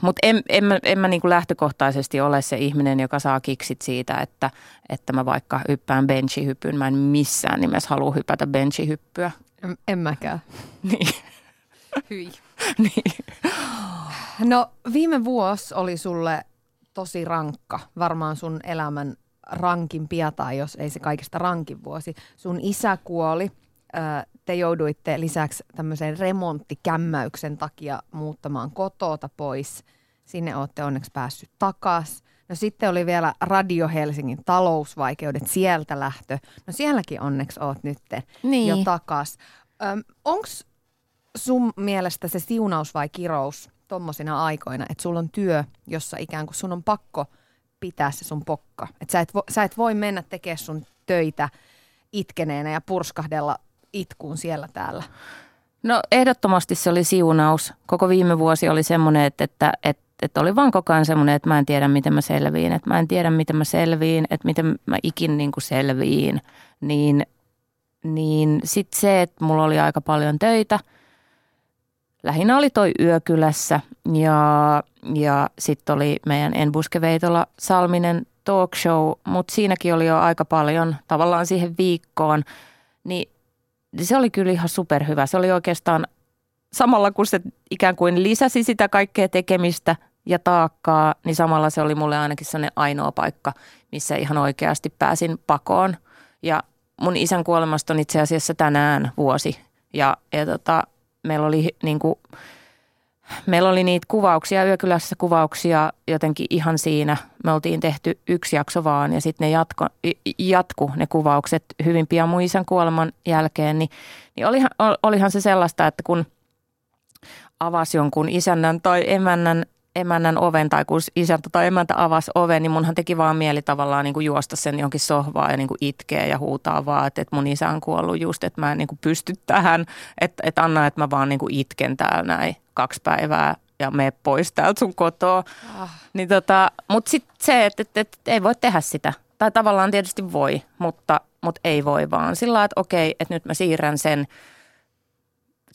mutta en, en, mä, en mä niinku lähtökohtaisesti ole se ihminen, joka saa kiksit siitä, että, että mä vaikka hyppään benchihypyn. Mä en missään nimessä halua hypätä benchihyppyä. En, en mäkään. Niin. Hyi. niin. No viime vuosi oli sulle tosi rankka, varmaan sun elämän rankimpia tai jos ei se kaikista rankin vuosi. Sun isä kuoli, te jouduitte lisäksi tämmöisen remonttikämmäyksen takia muuttamaan kotoota pois. Sinne olette onneksi päässyt takas. No sitten oli vielä Radio Helsingin talousvaikeudet, sieltä lähtö. No sielläkin onneksi oot nyt Niin. jo takas. Onko sun mielestä se siunaus vai kirous tommosina aikoina, että sulla on työ, jossa ikään kuin sun on pakko pitää se sun pokka. Että sä et, vo, sä et voi mennä tekemään sun töitä itkeneenä ja purskahdella itkuun siellä täällä. No ehdottomasti se oli siunaus. Koko viime vuosi oli semmoinen, että, että, että, että oli vaan koko ajan semmoinen, että mä en tiedä miten mä selviin. Että mä en tiedä miten mä selviin, että miten mä ikin niin kuin selviin. Niin, niin sitten se, että mulla oli aika paljon töitä. Lähinnä oli toi Yökylässä ja, ja sitten oli meidän Enbuskeveitola Salminen talk show, mutta siinäkin oli jo aika paljon tavallaan siihen viikkoon. Niin se oli kyllä ihan superhyvä. Se oli oikeastaan samalla kun se ikään kuin lisäsi sitä kaikkea tekemistä ja taakkaa, niin samalla se oli mulle ainakin sellainen ainoa paikka, missä ihan oikeasti pääsin pakoon. Ja mun isän kuolemasta on itse asiassa tänään vuosi. Ja, ja tota, meillä oli niin kuin, Meillä oli niitä kuvauksia, Yökylässä kuvauksia jotenkin ihan siinä. Me oltiin tehty yksi jakso vaan ja sitten ne jatko, jatku ne kuvaukset hyvin pian mun isän kuoleman jälkeen. Niin, niin olihan, olihan se sellaista, että kun avasi jonkun isännän tai emännän, emännän oven tai kun isäntä tai emäntä avasi oven, niin munhan teki vaan mieli tavallaan niin kuin juosta sen jonkin sohvaan ja niin kuin itkeä ja huutaa vaan, että, että mun isä on kuollut just, että mä en niin kuin pysty tähän, että, että anna, että mä vaan niin kuin itken täällä näin kaksi päivää ja mene pois täältä sun kotoa. Ah. Niin tota, mutta sitten se, että, että, että ei voi tehdä sitä. Tai tavallaan tietysti voi, mutta, mutta ei voi vaan. Sillä että okei, että nyt mä siirrän sen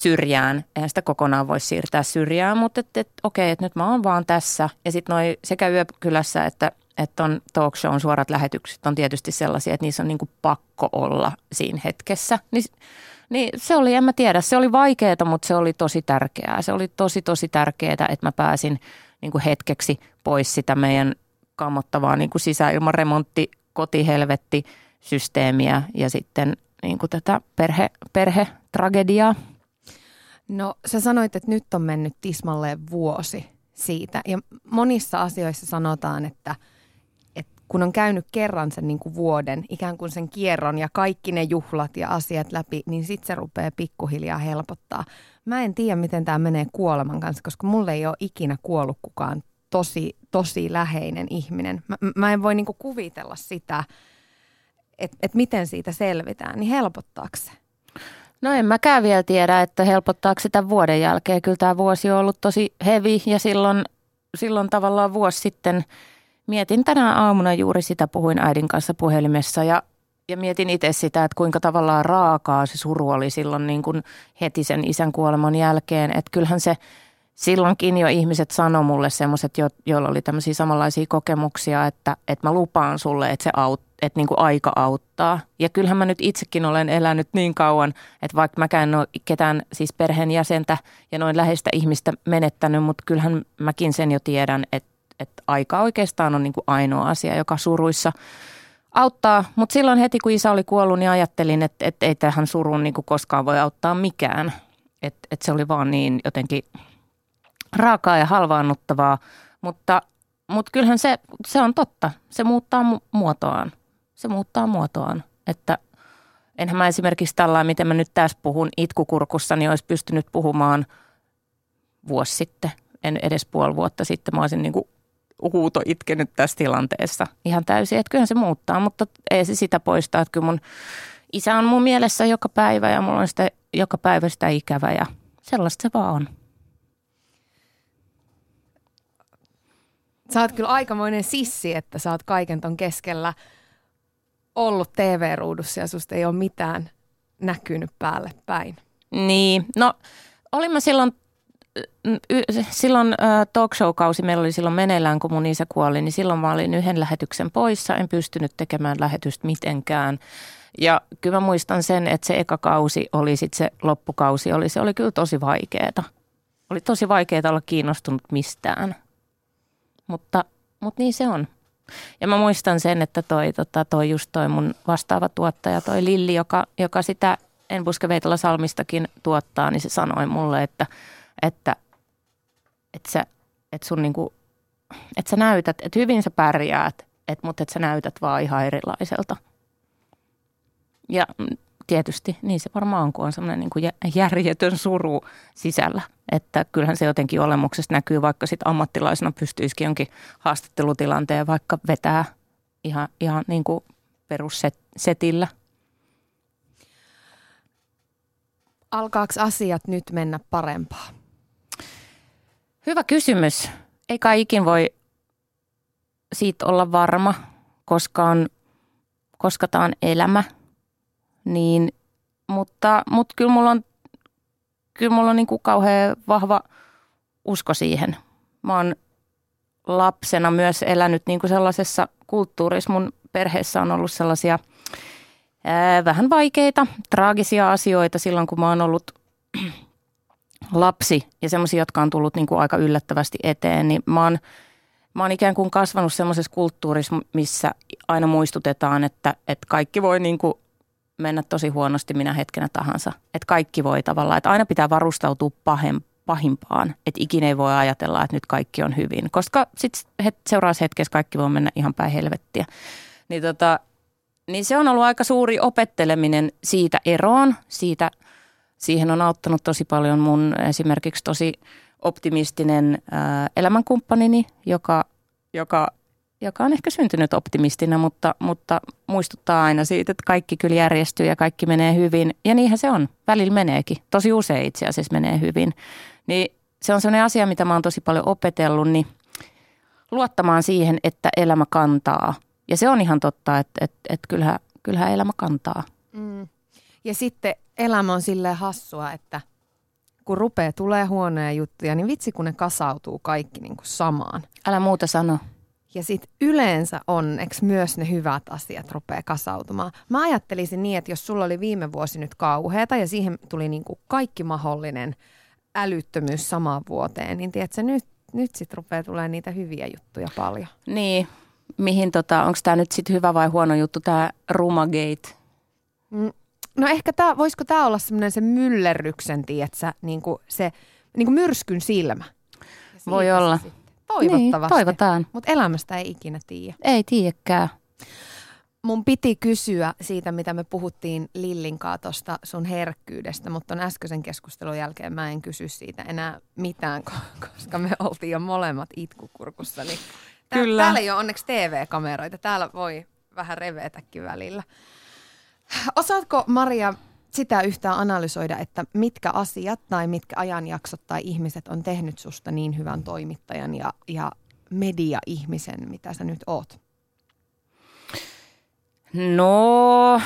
syrjään. Eihän sitä kokonaan voi siirtää syrjään, mutta että, että okei, että nyt mä oon vaan tässä. Ja sitten noi sekä Yökylässä että, että on talk shown suorat lähetykset on tietysti sellaisia, että niissä on niinku pakko olla siinä hetkessä. Niin, niin se oli, en mä tiedä, se oli vaikeaa, mutta se oli tosi tärkeää. Se oli tosi, tosi tärkeää, että mä pääsin niinku hetkeksi pois sitä meidän kammottavaa niinku sisäilmaremontti, kotihelvetti systeemiä ja sitten niinku tätä perhe, perhetragediaa. No sä sanoit, että nyt on mennyt tismalleen vuosi siitä. Ja monissa asioissa sanotaan, että, että kun on käynyt kerran sen niin kuin vuoden, ikään kuin sen kierron ja kaikki ne juhlat ja asiat läpi, niin sitten se rupeaa pikkuhiljaa helpottaa. Mä en tiedä, miten tämä menee kuoleman kanssa, koska mulle ei ole ikinä kuollut kukaan tosi, tosi läheinen ihminen. Mä, mä en voi niin kuin kuvitella sitä, että et miten siitä selvitään, niin helpottaako se? No en mäkään vielä tiedä, että helpottaako sitä vuoden jälkeen. Kyllä tämä vuosi on ollut tosi hevi ja silloin, silloin tavallaan vuosi sitten mietin tänä aamuna juuri sitä, puhuin äidin kanssa puhelimessa ja, ja mietin itse sitä, että kuinka tavallaan raakaa se suru oli silloin niin kuin heti sen isän kuoleman jälkeen. Että kyllähän se silloinkin jo ihmiset sanoi mulle semmoiset, jo, joilla oli tämmöisiä samanlaisia kokemuksia, että, että mä lupaan sulle, että se aut, että niin kuin aika auttaa. Ja kyllähän mä nyt itsekin olen elänyt niin kauan, että vaikka mäkään en ole ketään siis perheenjäsentä ja noin läheistä ihmistä menettänyt, mutta kyllähän mäkin sen jo tiedän, että, että aika oikeastaan on niin kuin ainoa asia, joka suruissa auttaa. Mutta silloin heti kun isä oli kuollut, niin ajattelin, että, että ei tähän suruun niin kuin koskaan voi auttaa mikään. Että, että se oli vaan niin jotenkin raakaa ja halvaannuttavaa, mutta, mutta kyllähän se, se on totta. Se muuttaa mu- muotoaan. Se muuttaa muotoaan, että enhän mä esimerkiksi tällä, miten mä nyt tässä puhun itkukurkussa, niin olisi pystynyt puhumaan vuosi sitten, en edes puoli vuotta sitten. Mä olisin niin kuin huuto itkenyt tässä tilanteessa ihan täysin. Että kyllähän se muuttaa, mutta ei se sitä poista, että kyllä mun isä on mun mielessä joka päivä ja mulla on sitä joka päivä sitä ikävä ja sellaista se vaan on. Sä oot kyllä aikamoinen sissi, että sä oot kaiken ton keskellä ollut TV-ruudussa ja susta ei ole mitään näkynyt päälle päin. Niin, no olin mä silloin, silloin talk show-kausi meillä oli silloin meneillään, kun mun isä kuoli, niin silloin mä olin yhden lähetyksen poissa, en pystynyt tekemään lähetystä mitenkään. Ja kyllä mä muistan sen, että se eka kausi oli sitten se loppukausi, oli, se oli kyllä tosi vaikeeta. Oli tosi vaikeaa olla kiinnostunut mistään mutta, mutta niin se on. Ja mä muistan sen, että toi, tota, toi just toi mun vastaava tuottaja, toi Lilli, joka, joka sitä En Buske Veitola Salmistakin tuottaa, niin se sanoi mulle, että, että, että, sä, että sun niinku, että sä näytät, että hyvin sä pärjäät, että, mutta että sä näytät vaan ihan erilaiselta. Ja tietysti, niin se varmaan on, kun on semmoinen niin järjetön suru sisällä. Että kyllähän se jotenkin olemuksesta näkyy, vaikka sitten ammattilaisena pystyisikin jonkin haastattelutilanteen vaikka vetää ihan, ihan niin kuin perussetillä. Alkaako asiat nyt mennä parempaa? Hyvä kysymys. Ei kai ikin voi siitä olla varma, koska, on, koska tämä on elämä – niin, mutta, mutta kyllä mulla on, kyllä mulla on niin kuin kauhean vahva usko siihen. Mä oon lapsena myös elänyt niin kuin sellaisessa kulttuurissa. Mun perheessä on ollut sellaisia ää, vähän vaikeita, traagisia asioita silloin, kun mä oon ollut lapsi ja semmoisia, jotka on tullut niin kuin aika yllättävästi eteen, niin mä oon, mä oon ikään kuin kasvanut semmoisessa kulttuurissa, missä aina muistutetaan, että, että kaikki voi niin kuin mennä tosi huonosti minä hetkenä tahansa. Että kaikki voi tavallaan, että aina pitää varustautua pahem, pahimpaan. Että ikinä ei voi ajatella, että nyt kaikki on hyvin. Koska sitten het, seuraavassa hetkessä kaikki voi mennä ihan päin helvettiä. Niin, tota, niin se on ollut aika suuri opetteleminen siitä eroon. Siitä, siihen on auttanut tosi paljon mun esimerkiksi tosi optimistinen ää, elämänkumppanini, joka, joka joka on ehkä syntynyt optimistina, mutta, mutta muistuttaa aina siitä, että kaikki kyllä järjestyy ja kaikki menee hyvin. Ja niinhän se on. Välillä meneekin. Tosi usein itse asiassa menee hyvin. Niin se on sellainen asia, mitä mä oon tosi paljon opetellut, niin luottamaan siihen, että elämä kantaa. Ja se on ihan totta, että, että, että kyllähän, kyllähän elämä kantaa. Mm. Ja sitten elämä on silleen hassua, että kun rupeaa tulee huonoja juttuja, niin vitsi kun ne kasautuu kaikki niin kuin samaan. Älä muuta sano. Ja sitten yleensä onneksi myös ne hyvät asiat rupeaa kasautumaan. Mä ajattelisin niin, että jos sulla oli viime vuosi nyt kauheata ja siihen tuli niin kuin kaikki mahdollinen älyttömyys samaan vuoteen, niin tiedätkö, nyt, nyt sitten rupeaa tulee niitä hyviä juttuja paljon. Niin, mihin tota, onko tämä nyt sitten hyvä vai huono juttu, tämä Rumagate? Mm, no ehkä tämä, voisiko tämä olla semmoinen se myllerryksen, tiedätkö, niin kuin se niin kuin myrskyn silmä. Voi olla. Sit Toivottavasti. Niin, toivotaan. Mutta elämästä ei ikinä tiedä. Ei tiedäkään. Mun piti kysyä siitä, mitä me puhuttiin Lillinkaa tuosta sun herkkyydestä, mutta on äskeisen keskustelun jälkeen mä en kysy siitä enää mitään, koska me oltiin jo molemmat itkukurkussa. Niin tää, Kyllä. Täällä ei ole onneksi TV-kameroita, täällä voi vähän revetäkin välillä. Osaatko Maria sitä yhtään analysoida, että mitkä asiat tai mitkä ajanjaksot tai ihmiset on tehnyt susta niin hyvän toimittajan ja, ja media-ihmisen, mitä sä nyt oot? No,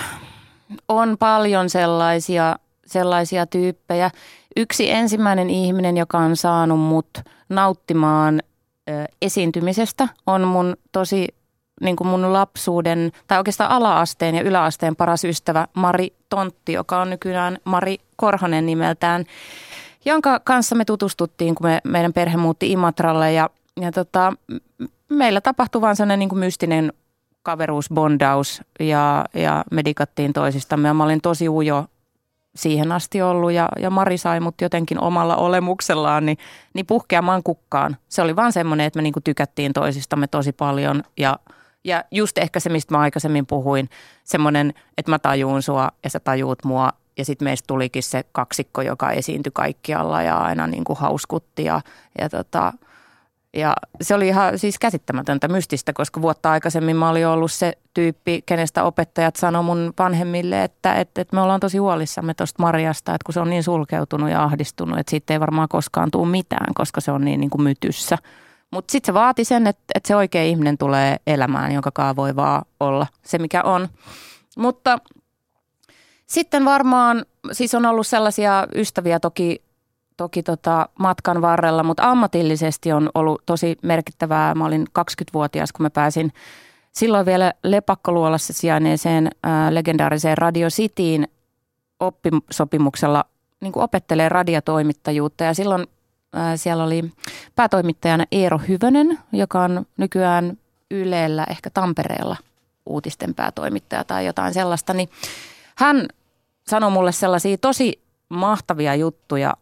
on paljon sellaisia, sellaisia tyyppejä. Yksi ensimmäinen ihminen, joka on saanut mut nauttimaan ö, esiintymisestä, on mun tosi niin kuin mun lapsuuden, tai oikeastaan alaasteen ja yläasteen paras ystävä Mari Tontti, joka on nykyään Mari Korhonen nimeltään, jonka kanssa me tutustuttiin, kun me, meidän perhe muutti Imatralle ja, ja tota, meillä tapahtui vaan sellainen niin kuin mystinen kaveruus, bondaus ja, ja me digattiin toisistamme ja mä olin tosi ujo siihen asti ollut ja, ja Mari sai mut jotenkin omalla olemuksellaan niin, niin puhkeamaan kukkaan. Se oli vaan semmoinen, että me niinku tykättiin toisistamme tosi paljon ja, ja just ehkä se, mistä mä aikaisemmin puhuin, semmoinen, että mä tajuun sua ja sä tajuut mua ja sitten meistä tulikin se kaksikko, joka esiintyi kaikkialla ja aina niinku hauskutti ja, ja tota, ja se oli ihan siis käsittämätöntä mystistä, koska vuotta aikaisemmin mä olin ollut se tyyppi, kenestä opettajat sanoi mun vanhemmille, että, että, että me ollaan tosi huolissamme tuosta Mariasta, että kun se on niin sulkeutunut ja ahdistunut, että siitä ei varmaan koskaan tule mitään, koska se on niin, niin kuin mytyssä. Mutta sitten se vaati sen, että, että se oikea ihminen tulee elämään, jonka kaa voi vaan olla se, mikä on. Mutta sitten varmaan, siis on ollut sellaisia ystäviä toki toki tota matkan varrella, mutta ammatillisesti on ollut tosi merkittävää. Mä olin 20-vuotias, kun mä pääsin silloin vielä Lepakkoluolassa sijainneeseen ää, legendaariseen Radio Cityin oppisopimuksella niin kuin opettelee radiotoimittajuutta. Ja silloin siellä oli päätoimittajana Eero Hyvönen, joka on nykyään Ylellä, ehkä Tampereella uutisten päätoimittaja tai jotain sellaista. Niin hän sanoi mulle sellaisia tosi mahtavia juttuja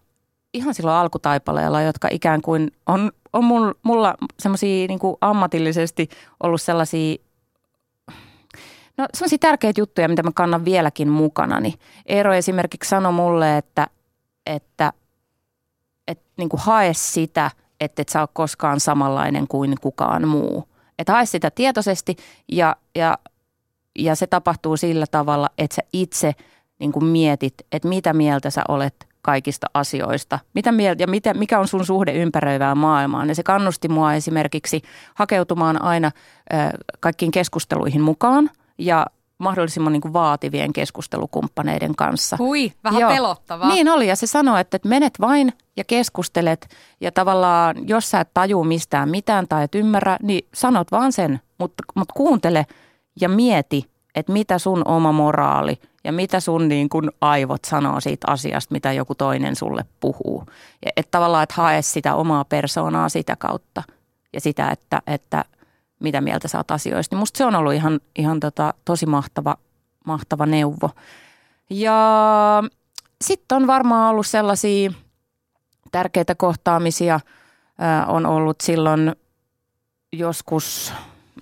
ihan silloin alkutaipaleella, jotka ikään kuin on, on mulla, mulla semmoisia niin ammatillisesti ollut sellaisia No sellaisia tärkeitä juttuja, mitä mä kannan vieläkin mukana. Niin Eero esimerkiksi sanoi mulle, että, että, että niin kuin hae sitä, että et sä ole koskaan samanlainen kuin kukaan muu. Että hae sitä tietoisesti ja, ja, ja se tapahtuu sillä tavalla, että sä itse niin kuin mietit, että mitä mieltä sä olet kaikista asioista. Mitä mieltä ja mitä, mikä on sun suhde ympäröivään maailmaan. Ja se kannusti mua esimerkiksi hakeutumaan aina ö, kaikkiin keskusteluihin mukaan ja mahdollisimman niin kuin vaativien keskustelukumppaneiden kanssa. Hui, vähän Joo. pelottavaa. Niin oli ja se sanoi, että että menet vain ja keskustelet ja tavallaan jos sä et tajuu mistään mitään tai et ymmärrä, niin sanot vaan sen, mutta, mutta kuuntele ja mieti, että mitä sun oma moraali ja mitä sun niin kuin aivot sanoo siitä asiasta, mitä joku toinen sulle puhuu. Ja, että tavallaan, että hae sitä omaa persoonaa sitä kautta ja sitä, että, että mitä mieltä sä oot asioista. Niin musta se on ollut ihan, ihan tota, tosi mahtava, mahtava neuvo. Ja sitten on varmaan ollut sellaisia tärkeitä kohtaamisia ää, on ollut silloin joskus,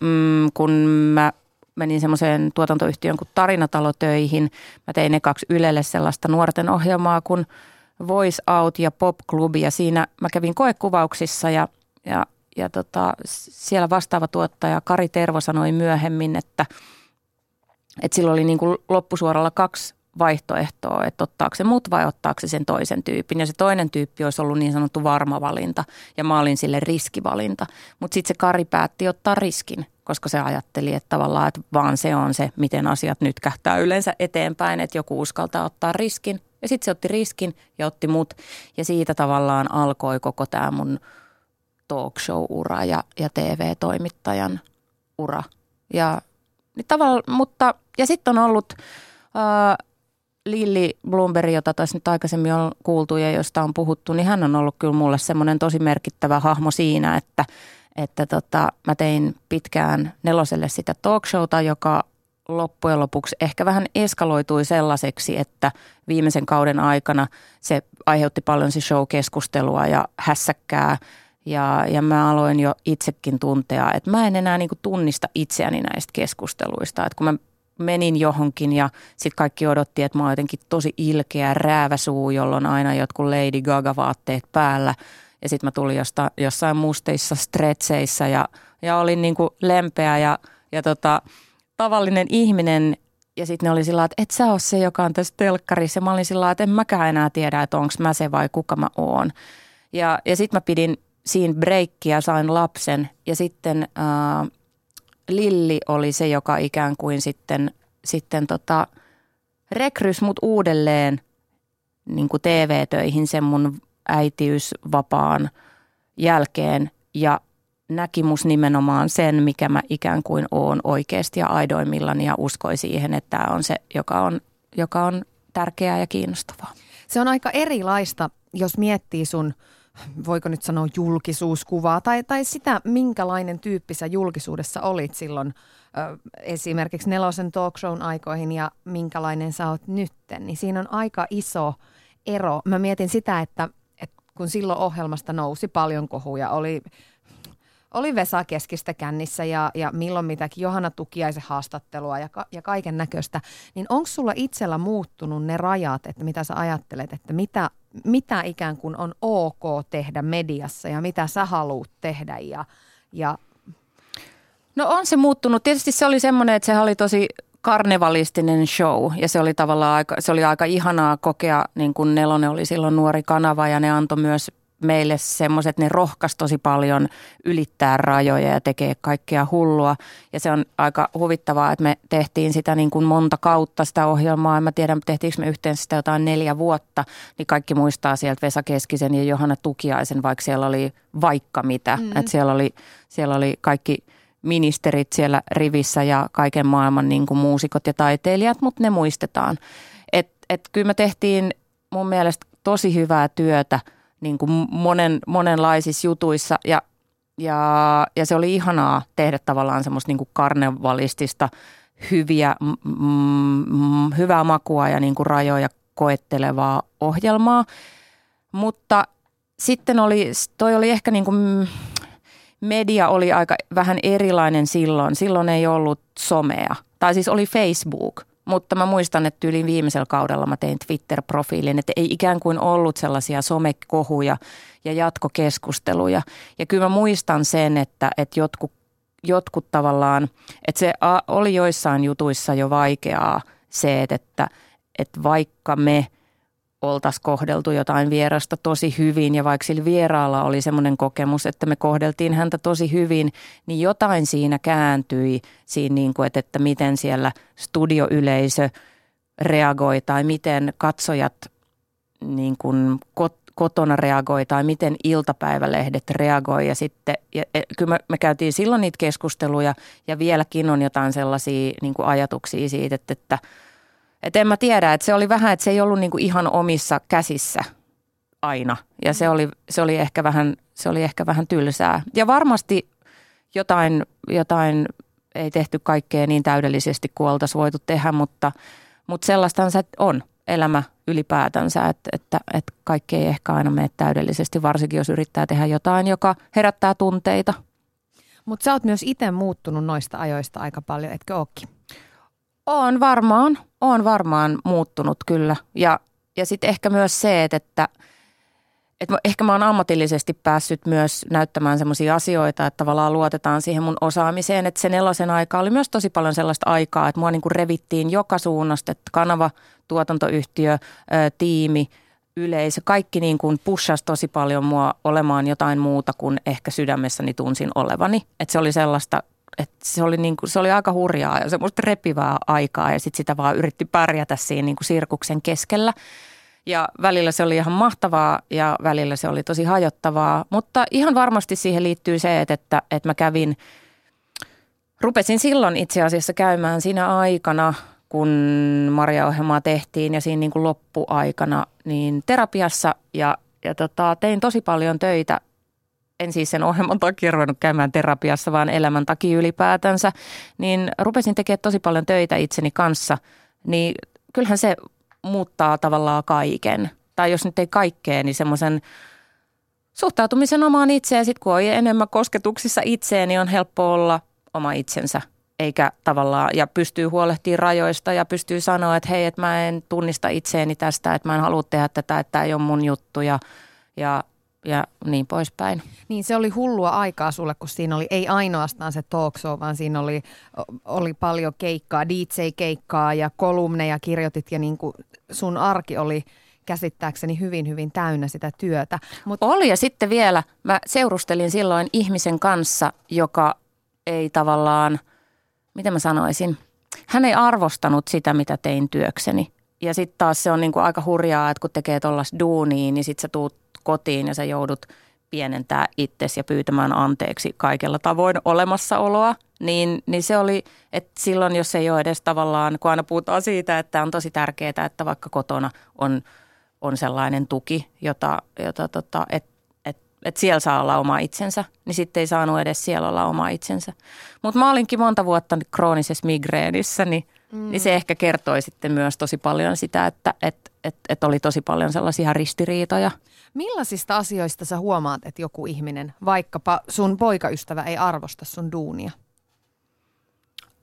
mm, kun mä menin semmoiseen tuotantoyhtiön kuin Tarinatalo töihin. Mä tein ekaksi Ylelle sellaista nuorten ohjelmaa kuin Voice Out ja Pop Club ja siinä mä kävin koekuvauksissa ja, ja, ja tota, siellä vastaava tuottaja Kari Tervo sanoi myöhemmin, että, että sillä oli niin kuin loppusuoralla kaksi vaihtoehtoa, että ottaako se mut vai ottaako se sen toisen tyypin. Ja se toinen tyyppi olisi ollut niin sanottu varma valinta ja mä olin sille riskivalinta. Mutta sitten se Kari päätti ottaa riskin, koska se ajatteli, että tavallaan että vaan se on se, miten asiat nyt kähtää yleensä eteenpäin, että joku uskaltaa ottaa riskin. Ja sitten se otti riskin ja otti mut ja siitä tavallaan alkoi koko tämä mun talk show-ura ja, ja TV-toimittajan ura. Ja, niin tavalla, mutta, ja sitten on ollut... Ää, Lilli Bloomberg, jota tässä nyt aikaisemmin on kuultu ja josta on puhuttu, niin hän on ollut kyllä mulle semmoinen tosi merkittävä hahmo siinä, että, että tota, mä tein pitkään neloselle sitä talkshowta, joka loppujen lopuksi ehkä vähän eskaloitui sellaiseksi, että viimeisen kauden aikana se aiheutti paljon se show-keskustelua ja hässäkkää Ja, ja mä aloin jo itsekin tuntea, että mä en enää niin tunnista itseäni näistä keskusteluista. Että kun mä menin johonkin ja sitten kaikki odotti, että mä oon jotenkin tosi ilkeä rääväsuu, jolloin aina jotkut Lady Gaga-vaatteet päällä. Ja sitten mä tulin josta, jossain musteissa stretseissä ja, ja olin niin lempeä ja, ja tota, tavallinen ihminen. Ja sitten ne oli sillä että et sä ole se, joka on tässä telkkarissa. Ja mä olin sillä että en mäkään enää tiedä, että onko mä se vai kuka mä oon. Ja, ja sitten mä pidin siinä breikkiä, sain lapsen ja sitten äh, Lilli oli se, joka ikään kuin sitten, sitten tota, rekrys mut uudelleen niin kuin TV-töihin sen mun äitiysvapaan jälkeen ja näki mus nimenomaan sen, mikä mä ikään kuin oon oikeasti ja aidoimmillani ja uskoi siihen, että tämä on se, joka on, joka on tärkeää ja kiinnostavaa. Se on aika erilaista, jos miettii sun – voiko nyt sanoa julkisuuskuvaa tai, tai sitä, minkälainen tyyppi sä julkisuudessa olit silloin ö, esimerkiksi nelosen talk shown aikoihin ja minkälainen sä oot nytten, niin siinä on aika iso ero. Mä mietin sitä, että, että kun silloin ohjelmasta nousi paljon kohuja, oli oli Vesa Keskistä kännissä ja, ja milloin mitäkin, Johanna Tukiaisen haastattelua ja, ka, ja kaiken näköistä, niin onko sulla itsellä muuttunut ne rajat, että mitä sä ajattelet, että mitä, mitä ikään kuin on ok tehdä mediassa ja mitä sä haluat tehdä ja, ja No on se muuttunut. Tietysti se oli semmoinen, että se oli tosi karnevalistinen show ja se oli tavallaan aika, se oli aika ihanaa kokea, niin kuin Nelonen oli silloin nuori kanava ja ne antoi myös meille semmoiset, ne rohkas tosi paljon ylittää rajoja ja tekee kaikkea hullua. Ja se on aika huvittavaa, että me tehtiin sitä niin kuin monta kautta sitä ohjelmaa. En mä tiedä, tehtiinkö me yhteen sitä jotain neljä vuotta, niin kaikki muistaa sieltä Vesa Keskisen ja Johanna Tukiaisen, vaikka siellä oli vaikka mitä. Mm. Että siellä oli, siellä oli kaikki ministerit siellä rivissä ja kaiken maailman niin kuin muusikot ja taiteilijat, mutta ne muistetaan. Että et kyllä me tehtiin mun mielestä tosi hyvää työtä – niin kuin monen, monenlaisissa jutuissa ja, ja, ja se oli ihanaa tehdä tavallaan semmoista niin kuin karnevalistista hyviä, mm, hyvää makua ja niin kuin rajoja koettelevaa ohjelmaa. Mutta sitten oli, toi oli ehkä niin kuin, media oli aika vähän erilainen silloin. Silloin ei ollut somea, tai siis oli Facebook – mutta mä muistan, että yli viimeisellä kaudella mä tein Twitter-profiilin, että ei ikään kuin ollut sellaisia somekohuja ja jatkokeskusteluja. Ja kyllä mä muistan sen, että, että jotkut, jotkut tavallaan, että se oli joissain jutuissa jo vaikeaa se, että, että vaikka me – oltaisiin kohdeltu jotain vierasta tosi hyvin. Ja vaikka sillä vieraalla oli semmoinen kokemus, että me kohdeltiin häntä tosi hyvin, niin jotain siinä kääntyi siinä, niin kuin, että, että miten siellä studioyleisö reagoi tai miten katsojat niin kuin kot, kotona reagoi tai miten iltapäivälehdet reagoi. Ja sitten, ja, ja, kyllä me, me käytiin silloin niitä keskusteluja ja vieläkin on jotain sellaisia niin kuin ajatuksia siitä, että, että – et en mä tiedä, että se oli vähän, että se ei ollut niinku ihan omissa käsissä aina. Ja se oli, se oli, ehkä, vähän, se oli ehkä vähän tylsää. Ja varmasti jotain, jotain ei tehty kaikkea niin täydellisesti kuin oltaisiin voitu tehdä, mutta, mutta sellaistahan se on elämä ylipäätänsä, että, että, että kaikki ei ehkä aina mene täydellisesti, varsinkin jos yrittää tehdä jotain, joka herättää tunteita. Mutta sä oot myös itse muuttunut noista ajoista aika paljon, etkö ookin? On varmaan, on varmaan muuttunut kyllä. Ja, ja sitten ehkä myös se, että, että, että ehkä mä oon ammatillisesti päässyt myös näyttämään sellaisia asioita, että tavallaan luotetaan siihen mun osaamiseen. Että se nelosen aika oli myös tosi paljon sellaista aikaa, että mua niin kuin revittiin joka suunnasta, että kanava, tuotantoyhtiö, tiimi, yleisö, kaikki niin kuin pushasi tosi paljon mua olemaan jotain muuta kuin ehkä sydämessäni tunsin olevani. Että se oli sellaista että se, oli niin kuin, se oli aika hurjaa ja semmoista repivää aikaa ja sitten sitä vaan yritti pärjätä siinä niin kuin sirkuksen keskellä. Ja välillä se oli ihan mahtavaa ja välillä se oli tosi hajottavaa, mutta ihan varmasti siihen liittyy se, että, että, että mä kävin, rupesin silloin itse asiassa käymään siinä aikana, kun Maria-ohjelmaa tehtiin ja siinä niin kuin loppuaikana, niin terapiassa ja, ja tota, tein tosi paljon töitä en siis sen ohjelman takia ruvennut käymään terapiassa, vaan elämän takia ylipäätänsä, niin rupesin tekemään tosi paljon töitä itseni kanssa, niin kyllähän se muuttaa tavallaan kaiken. Tai jos nyt ei kaikkea, niin semmoisen suhtautumisen omaan itseen. Sitten kun on enemmän kosketuksissa itseen, niin on helppo olla oma itsensä eikä tavallaan, ja pystyy huolehtimaan rajoista ja pystyy sanoa, että hei, että mä en tunnista itseäni tästä, että mä en halua tehdä tätä, että tämä ei ole mun juttu ja, ja, ja niin poispäin. Niin se oli hullua aikaa sulle, kun siinä oli ei ainoastaan se talk show, vaan siinä oli, oli paljon keikkaa, DJ-keikkaa ja kolumneja kirjoitit ja niin kuin sun arki oli käsittääkseni hyvin, hyvin täynnä sitä työtä. Mut... Oli ja sitten vielä, mä seurustelin silloin ihmisen kanssa, joka ei tavallaan, miten mä sanoisin, hän ei arvostanut sitä, mitä tein työkseni. Ja sitten taas se on niinku aika hurjaa, että kun tekee tuollaista duunia, niin sitten sä tuut kotiin ja sä joudut pienentää itsesi ja pyytämään anteeksi kaikella tavoin olemassaoloa, niin, niin se oli, että silloin jos ei ole edes tavallaan, kun aina puhutaan siitä, että on tosi tärkeää, että vaikka kotona on, on sellainen tuki, jota, jota tota, että et, et siellä saa olla oma itsensä, niin sitten ei saanut edes siellä olla oma itsensä. Mutta mä olinkin monta vuotta kroonisessa migreenissä, niin, mm. niin se ehkä kertoi sitten myös tosi paljon sitä, että et, et, et oli tosi paljon sellaisia ristiriitoja – Millaisista asioista sä huomaat, että joku ihminen, vaikkapa sun poikaystävä, ei arvosta sun duunia?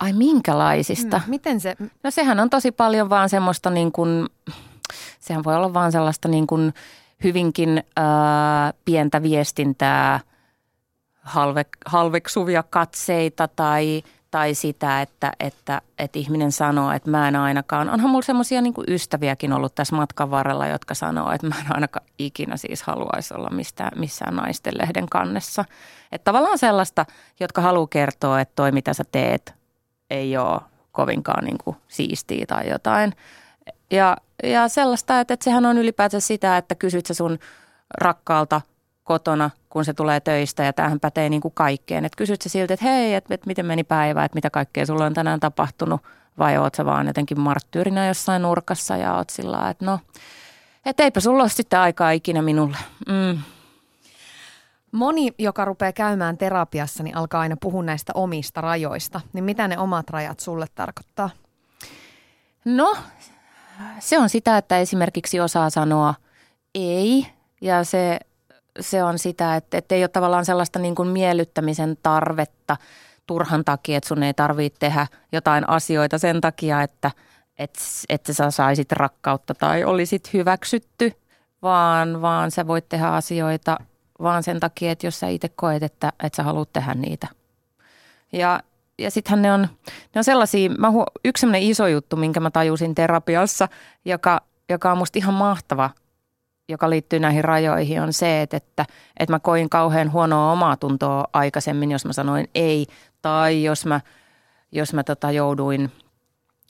Ai minkälaisista? Hmm, miten se? No sehän on tosi paljon vaan semmoista niin kuin, sehän voi olla vaan sellaista niin kuin hyvinkin ää, pientä viestintää, halve, halveksuvia katseita tai – tai sitä, että, että, että ihminen sanoo, että mä en ainakaan, onhan mulla semmoisia niin ystäviäkin ollut tässä matkan varrella, jotka sanoo, että mä en ainakaan ikinä siis haluaisi olla mistään, missään naisten lehden kannessa. Että tavallaan sellaista, jotka haluaa kertoa, että toi mitä sä teet ei ole kovinkaan niin kuin siistiä tai jotain. Ja, ja sellaista, että, että sehän on ylipäätään sitä, että kysyt sä sun rakkaalta kotona, kun se tulee töistä ja tämähän pätee niin kuin kaikkeen. Että kysyt sä siltä, että hei, että, että miten meni päivä, että mitä kaikkea sulla on tänään tapahtunut vai oot sä vaan jotenkin marttyyrinä jossain nurkassa ja oot sillä että no, että eipä sulla ole sitten aikaa ikinä minulle. Mm. Moni, joka rupeaa käymään terapiassa, niin alkaa aina puhua näistä omista rajoista. Niin mitä ne omat rajat sulle tarkoittaa? No, se on sitä, että esimerkiksi osaa sanoa ei ja se se on sitä, että, että ei ole tavallaan sellaista niin kuin miellyttämisen tarvetta turhan takia, että sun ei tarvitse tehdä jotain asioita sen takia, että, että, että sä saisit rakkautta tai olisit hyväksytty, vaan, vaan sä voit tehdä asioita vaan sen takia, että jos sä itse koet, että, että sä haluat tehdä niitä. Ja, ja sittenhän ne on, ne on sellaisia, mä huo, yksi sellainen iso juttu, minkä mä tajusin terapiassa, joka, joka on musta ihan mahtava – joka liittyy näihin rajoihin, on se, että, että, että mä koin kauhean huonoa omaa tuntoa aikaisemmin, jos mä sanoin ei, tai jos mä, jos mä tota jouduin,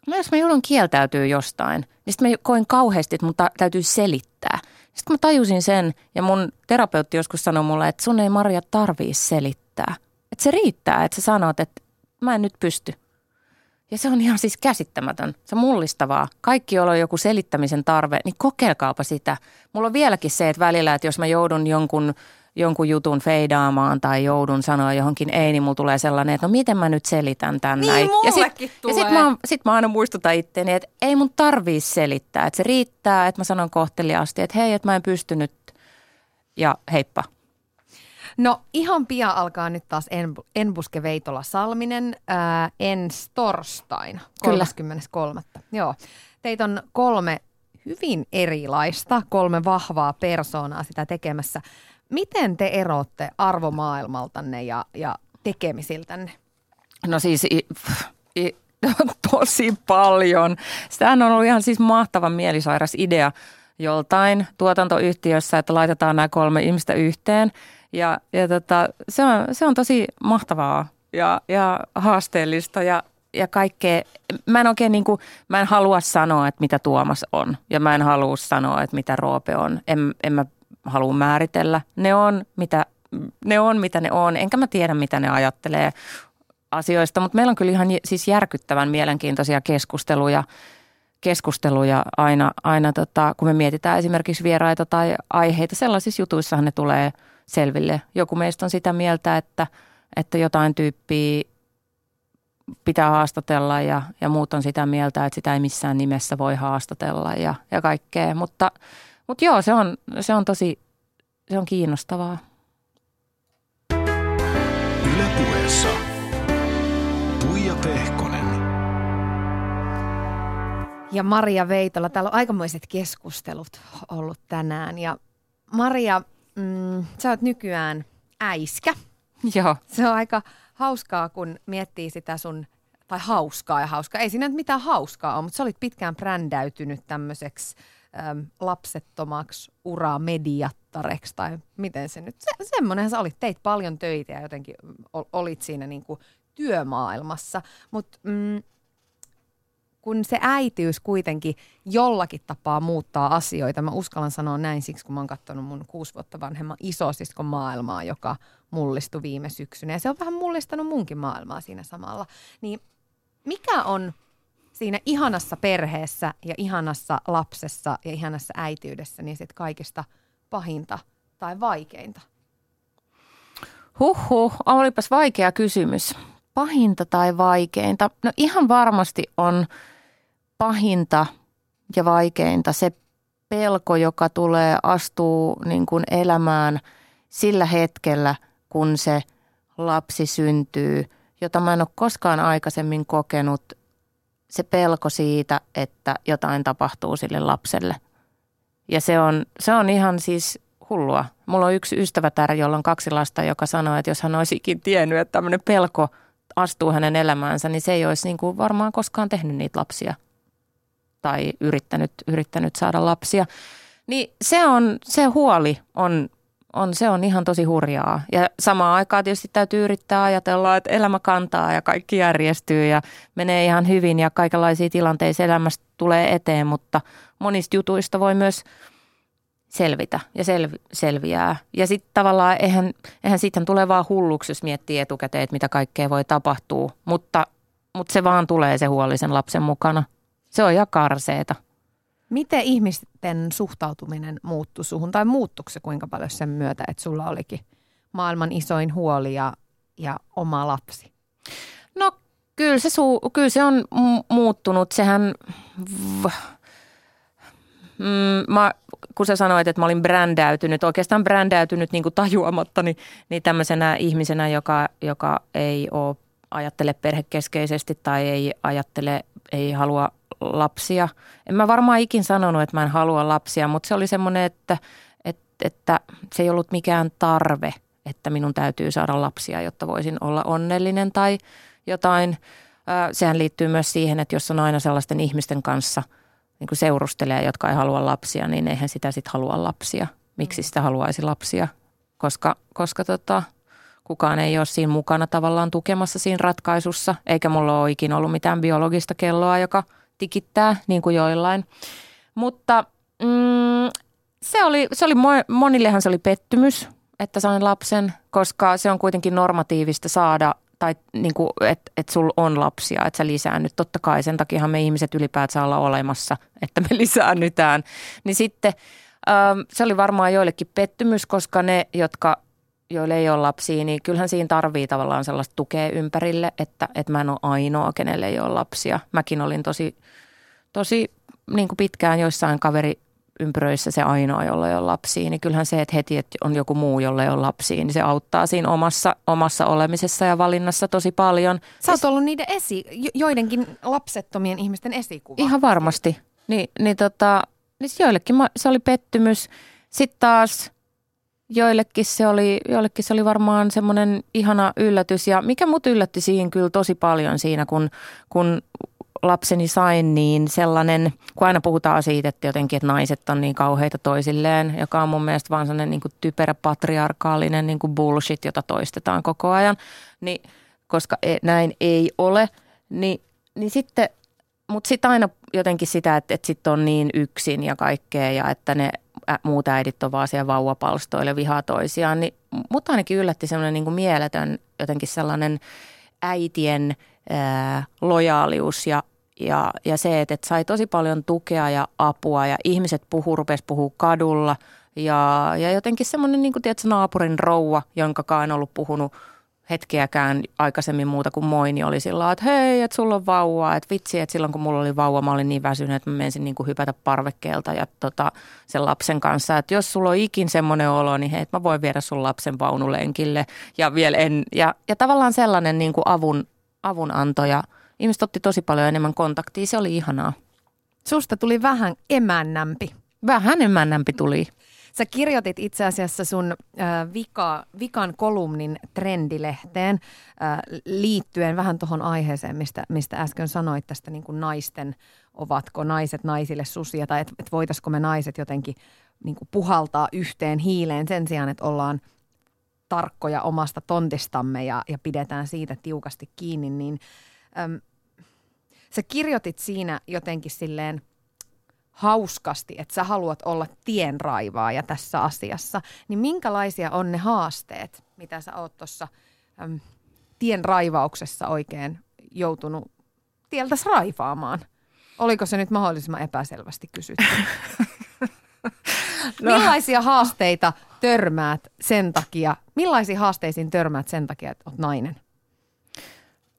no jos mä joudun kieltäytyä jostain, niin sitten mä koin kauheasti, että mun ta- täytyy selittää. Sitten mä tajusin sen, ja mun terapeutti joskus sanoi mulle, että sun ei Maria tarvii selittää. Että se riittää, että sä sanot, että mä en nyt pysty – ja se on ihan siis käsittämätön, se on mullistavaa. Kaikki, joilla on joku selittämisen tarve, niin kokeilkaapa sitä. Mulla on vieläkin se, että välillä, että jos mä joudun jonkun, jonkun jutun feidaamaan tai joudun sanoa johonkin ei, niin mulla tulee sellainen, että no miten mä nyt selitän tän niin, näin. Ja sit, tulee. ja sit mä, sit mä aina muistutan itteeni, että ei mun tarvii selittää. Että se riittää, että mä sanon kohteliaasti, että hei, että mä en pystynyt ja heippa. No ihan pian alkaa nyt taas en, Enbuske Veitola Salminen ää, ensi torstaina, 33. Joo. Teitä on kolme hyvin erilaista, kolme vahvaa persoonaa sitä tekemässä. Miten te erotte arvomaailmaltanne ja, ja tekemisiltänne? No siis i, i, tosi paljon. Sitähän on ollut ihan siis mahtavan mielisairas idea joltain tuotantoyhtiössä, että laitetaan nämä kolme ihmistä yhteen – ja, ja tota, se, on, se on tosi mahtavaa ja, ja haasteellista ja, ja kaikkea. Mä en oikein niin kuin, mä en halua sanoa, että mitä Tuomas on ja mä en halua sanoa, että mitä Roope on. En, en mä halua määritellä. Ne on, mitä, ne on, mitä ne on. Enkä mä tiedä, mitä ne ajattelee asioista, mutta meillä on kyllä ihan siis järkyttävän mielenkiintoisia keskusteluja keskusteluja aina, aina tota, kun me mietitään esimerkiksi vieraita tai aiheita. Sellaisissa jutuissahan ne tulee – selville. Joku meistä on sitä mieltä, että, että jotain tyyppiä pitää haastatella ja, ja muut on sitä mieltä, että sitä ei missään nimessä voi haastatella ja, ja kaikkea. Mutta, mutta joo, se on, se on tosi, se on kiinnostavaa. Ylepuheessa Tuija Pehkonen. Ja Maria Veitola, täällä on aikamoiset keskustelut ollut tänään. Ja Maria, mm, sä oot nykyään äiskä. Joo. Se on aika hauskaa, kun miettii sitä sun, tai hauskaa ja hauskaa. Ei siinä nyt mitään hauskaa ole, mutta sä olit pitkään brändäytynyt tämmöiseksi äm, lapsettomaksi uramediattareksi, tai miten se nyt, se, semmoinen sä olit, teit paljon töitä ja jotenkin olit siinä niin kuin työmaailmassa. Mutta mm, kun se äitiys kuitenkin jollakin tapaa muuttaa asioita, mä uskallan sanoa näin siksi, kun mä oon katsonut mun kuusi vuotta vanhemman isosiskon maailmaa, joka mullistui viime syksynä. Ja se on vähän mullistanut munkin maailmaa siinä samalla. Niin mikä on siinä ihanassa perheessä ja ihanassa lapsessa ja ihanassa äityydessä niin sit kaikista pahinta tai vaikeinta? Huhhuh, olipas vaikea kysymys. Pahinta tai vaikeinta? No ihan varmasti on pahinta ja vaikeinta se pelko, joka tulee astuu niin kuin elämään sillä hetkellä, kun se lapsi syntyy, jota mä en ole koskaan aikaisemmin kokenut. Se pelko siitä, että jotain tapahtuu sille lapselle. Ja se on, se on ihan siis hullua. Mulla on yksi ystävätär, jolla on kaksi lasta, joka sanoi, että jos hän olisikin tiennyt, että tämmöinen pelko astuu hänen elämäänsä, niin se ei olisi niin kuin varmaan koskaan tehnyt niitä lapsia – tai yrittänyt, yrittänyt saada lapsia. Niin se on, se huoli on, on, se on ihan tosi hurjaa. Ja samaan aikaan tietysti täytyy yrittää ajatella, että elämä kantaa ja kaikki järjestyy ja menee ihan hyvin ja kaikenlaisia tilanteita elämästä tulee eteen, mutta monista jutuista voi myös selvitä ja sel- selviää. Ja sitten tavallaan eihän, eihän siitä tule vaan hulluksi, jos miettii etukäteen, että mitä kaikkea voi tapahtua, mutta, mutta se vaan tulee se huolisen lapsen mukana – se on ihan karseeta. Miten ihmisten suhtautuminen muuttui suhun, tai muuttuiko se kuinka paljon sen myötä, että sulla olikin maailman isoin huoli ja, ja oma lapsi? No kyllä se, su- kyllä se on muuttunut. Sehän, mm, mä, kun sä sanoit, että mä olin brändäytynyt, oikeastaan brändäytynyt niin kuin tajuamatta, niin, niin tämmöisenä ihmisenä, joka, joka ei ole ajattele perhekeskeisesti tai ei ajattele, ei halua lapsia. En mä varmaan ikin sanonut, että mä en halua lapsia, mutta se oli semmoinen, että, että, että se ei ollut mikään tarve, että minun täytyy saada lapsia, jotta voisin olla onnellinen tai jotain. Sehän liittyy myös siihen, että jos on aina sellaisten ihmisten kanssa niin kuin seurustelee, jotka ei halua lapsia, niin eihän sitä sitten halua lapsia. Miksi sitä haluaisi lapsia? Koska, koska tota, kukaan ei ole siinä mukana tavallaan tukemassa siinä ratkaisussa, eikä mulla ole ikinä ollut mitään biologista kelloa, joka – tikittää, niin kuin joillain. Mutta mm, se oli, se oli, monillehan se oli pettymys, että sain lapsen, koska se on kuitenkin normatiivista saada tai niin kuin, että et sulla on lapsia, että sä lisäännyt. Totta kai sen takia me ihmiset ylipäätään olla olemassa, että me lisäännytään. Niin sitten ähm, se oli varmaan joillekin pettymys, koska ne, jotka joille ei ole lapsia, niin kyllähän siinä tarvii tavallaan sellaista tukea ympärille, että, että mä en ole ainoa, kenelle ei ole lapsia. Mäkin olin tosi, tosi niin kuin pitkään joissain kaveri ympyröissä se ainoa, jolla ei ole lapsia, niin kyllähän se, että heti että on joku muu, jolla ei ole lapsia, niin se auttaa siinä omassa, omassa olemisessa ja valinnassa tosi paljon. Sä oot ollut niiden esi, joidenkin lapsettomien ihmisten esikuva. Ihan varmasti. Ni, niin tota, niin joillekin se oli pettymys. Sitten taas joillekin se oli, joillekin se oli varmaan semmoinen ihana yllätys. Ja mikä mut yllätti siihen kyllä tosi paljon siinä, kun, kun lapseni sain, niin sellainen, kun aina puhutaan siitä, että jotenkin, että naiset on niin kauheita toisilleen, joka on mun mielestä vaan sellainen niin kuin typerä patriarkaalinen niin kuin bullshit, jota toistetaan koko ajan, niin, koska e, näin ei ole, niin, niin sitten, mutta sitten aina jotenkin sitä, että, että sitten on niin yksin ja kaikkea ja että ne muut äidit on vaan siellä vauvapalstoille vihaa toisiaan, niin mutta ainakin yllätti semmoinen niin mieletön jotenkin sellainen äitien lojaalius ja, ja, ja se, että, että sai tosi paljon tukea ja apua ja ihmiset puhuu, rupesi puhua kadulla ja, ja jotenkin semmoinen niin naapurin rouva, jonka en ollut puhunut hetkeäkään aikaisemmin muuta kuin moi, niin oli sillä että hei, että sulla on vauva. Että vitsi, että silloin kun mulla oli vauva, mä olin niin väsynyt, että mä menisin niin kuin hypätä parvekkeelta ja tota, sen lapsen kanssa. Että jos sulla on ikin semmoinen olo, niin hei, mä voin viedä sun lapsen vaunulenkille. Ja, vielä en, ja, ja tavallaan sellainen niin kuin avun, avunanto ja ihmiset otti tosi paljon enemmän kontaktia. Se oli ihanaa. Susta tuli vähän emännämpi. Vähän emännämpi tuli. Sä kirjoitit itse asiassa sun äh, vika, vikan kolumnin trendilehteen äh, liittyen vähän tuohon aiheeseen, mistä, mistä äsken sanoit tästä niin kuin naisten, ovatko naiset naisille susia tai että et voitaisiko me naiset jotenkin niin kuin puhaltaa yhteen hiileen sen sijaan, että ollaan tarkkoja omasta tontistamme ja, ja pidetään siitä tiukasti kiinni, niin äm, sä kirjoitit siinä jotenkin silleen hauskasti, että sä haluat olla tienraivaaja tässä asiassa, niin minkälaisia on ne haasteet, mitä sä oot tuossa tien raivauksessa oikein joutunut tieltäs raivaamaan? Oliko se nyt mahdollisimman epäselvästi kysytty? no. Millaisia haasteita törmäät sen takia, millaisiin haasteisiin törmäät sen takia, että olet nainen?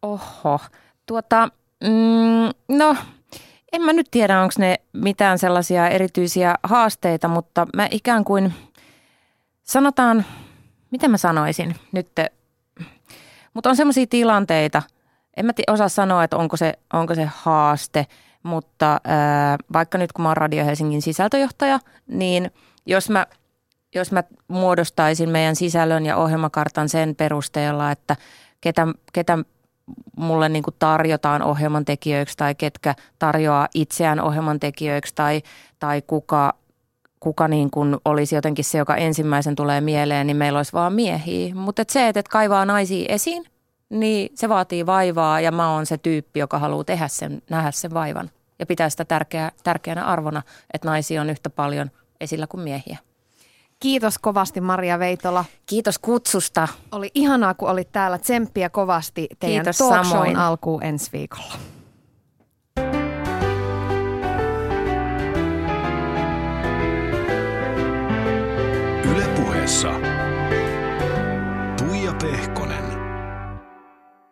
Oho, tuota, mm, no en mä nyt tiedä, onko ne mitään sellaisia erityisiä haasteita, mutta mä ikään kuin sanotaan, miten mä sanoisin nyt, mutta on sellaisia tilanteita, en mä osaa sanoa, että onko se, onko se haaste, mutta ää, vaikka nyt kun mä oon Radio Helsingin sisältöjohtaja, niin jos mä, jos mä muodostaisin meidän sisällön ja ohjelmakartan sen perusteella, että ketä, ketä mulle niin tarjotaan ohjelman tekijöiksi tai ketkä tarjoaa itseään ohjelman tekijöiksi tai, tai kuka, kuka niin kuin olisi jotenkin se, joka ensimmäisen tulee mieleen, niin meillä olisi vaan miehiä. Mutta et se, että et kaivaa naisia esiin, niin se vaatii vaivaa ja mä oon se tyyppi, joka haluaa tehdä sen, nähdä sen vaivan ja pitää sitä tärkeä, tärkeänä arvona, että naisia on yhtä paljon esillä kuin miehiä. Kiitos kovasti Maria Veitola. Kiitos kutsusta. Oli ihanaa, kun olit täällä. Tsemppiä kovasti teidän Kiitos talk shown alkuun ensi viikolla. Ylepuheessa Tuija Pehko.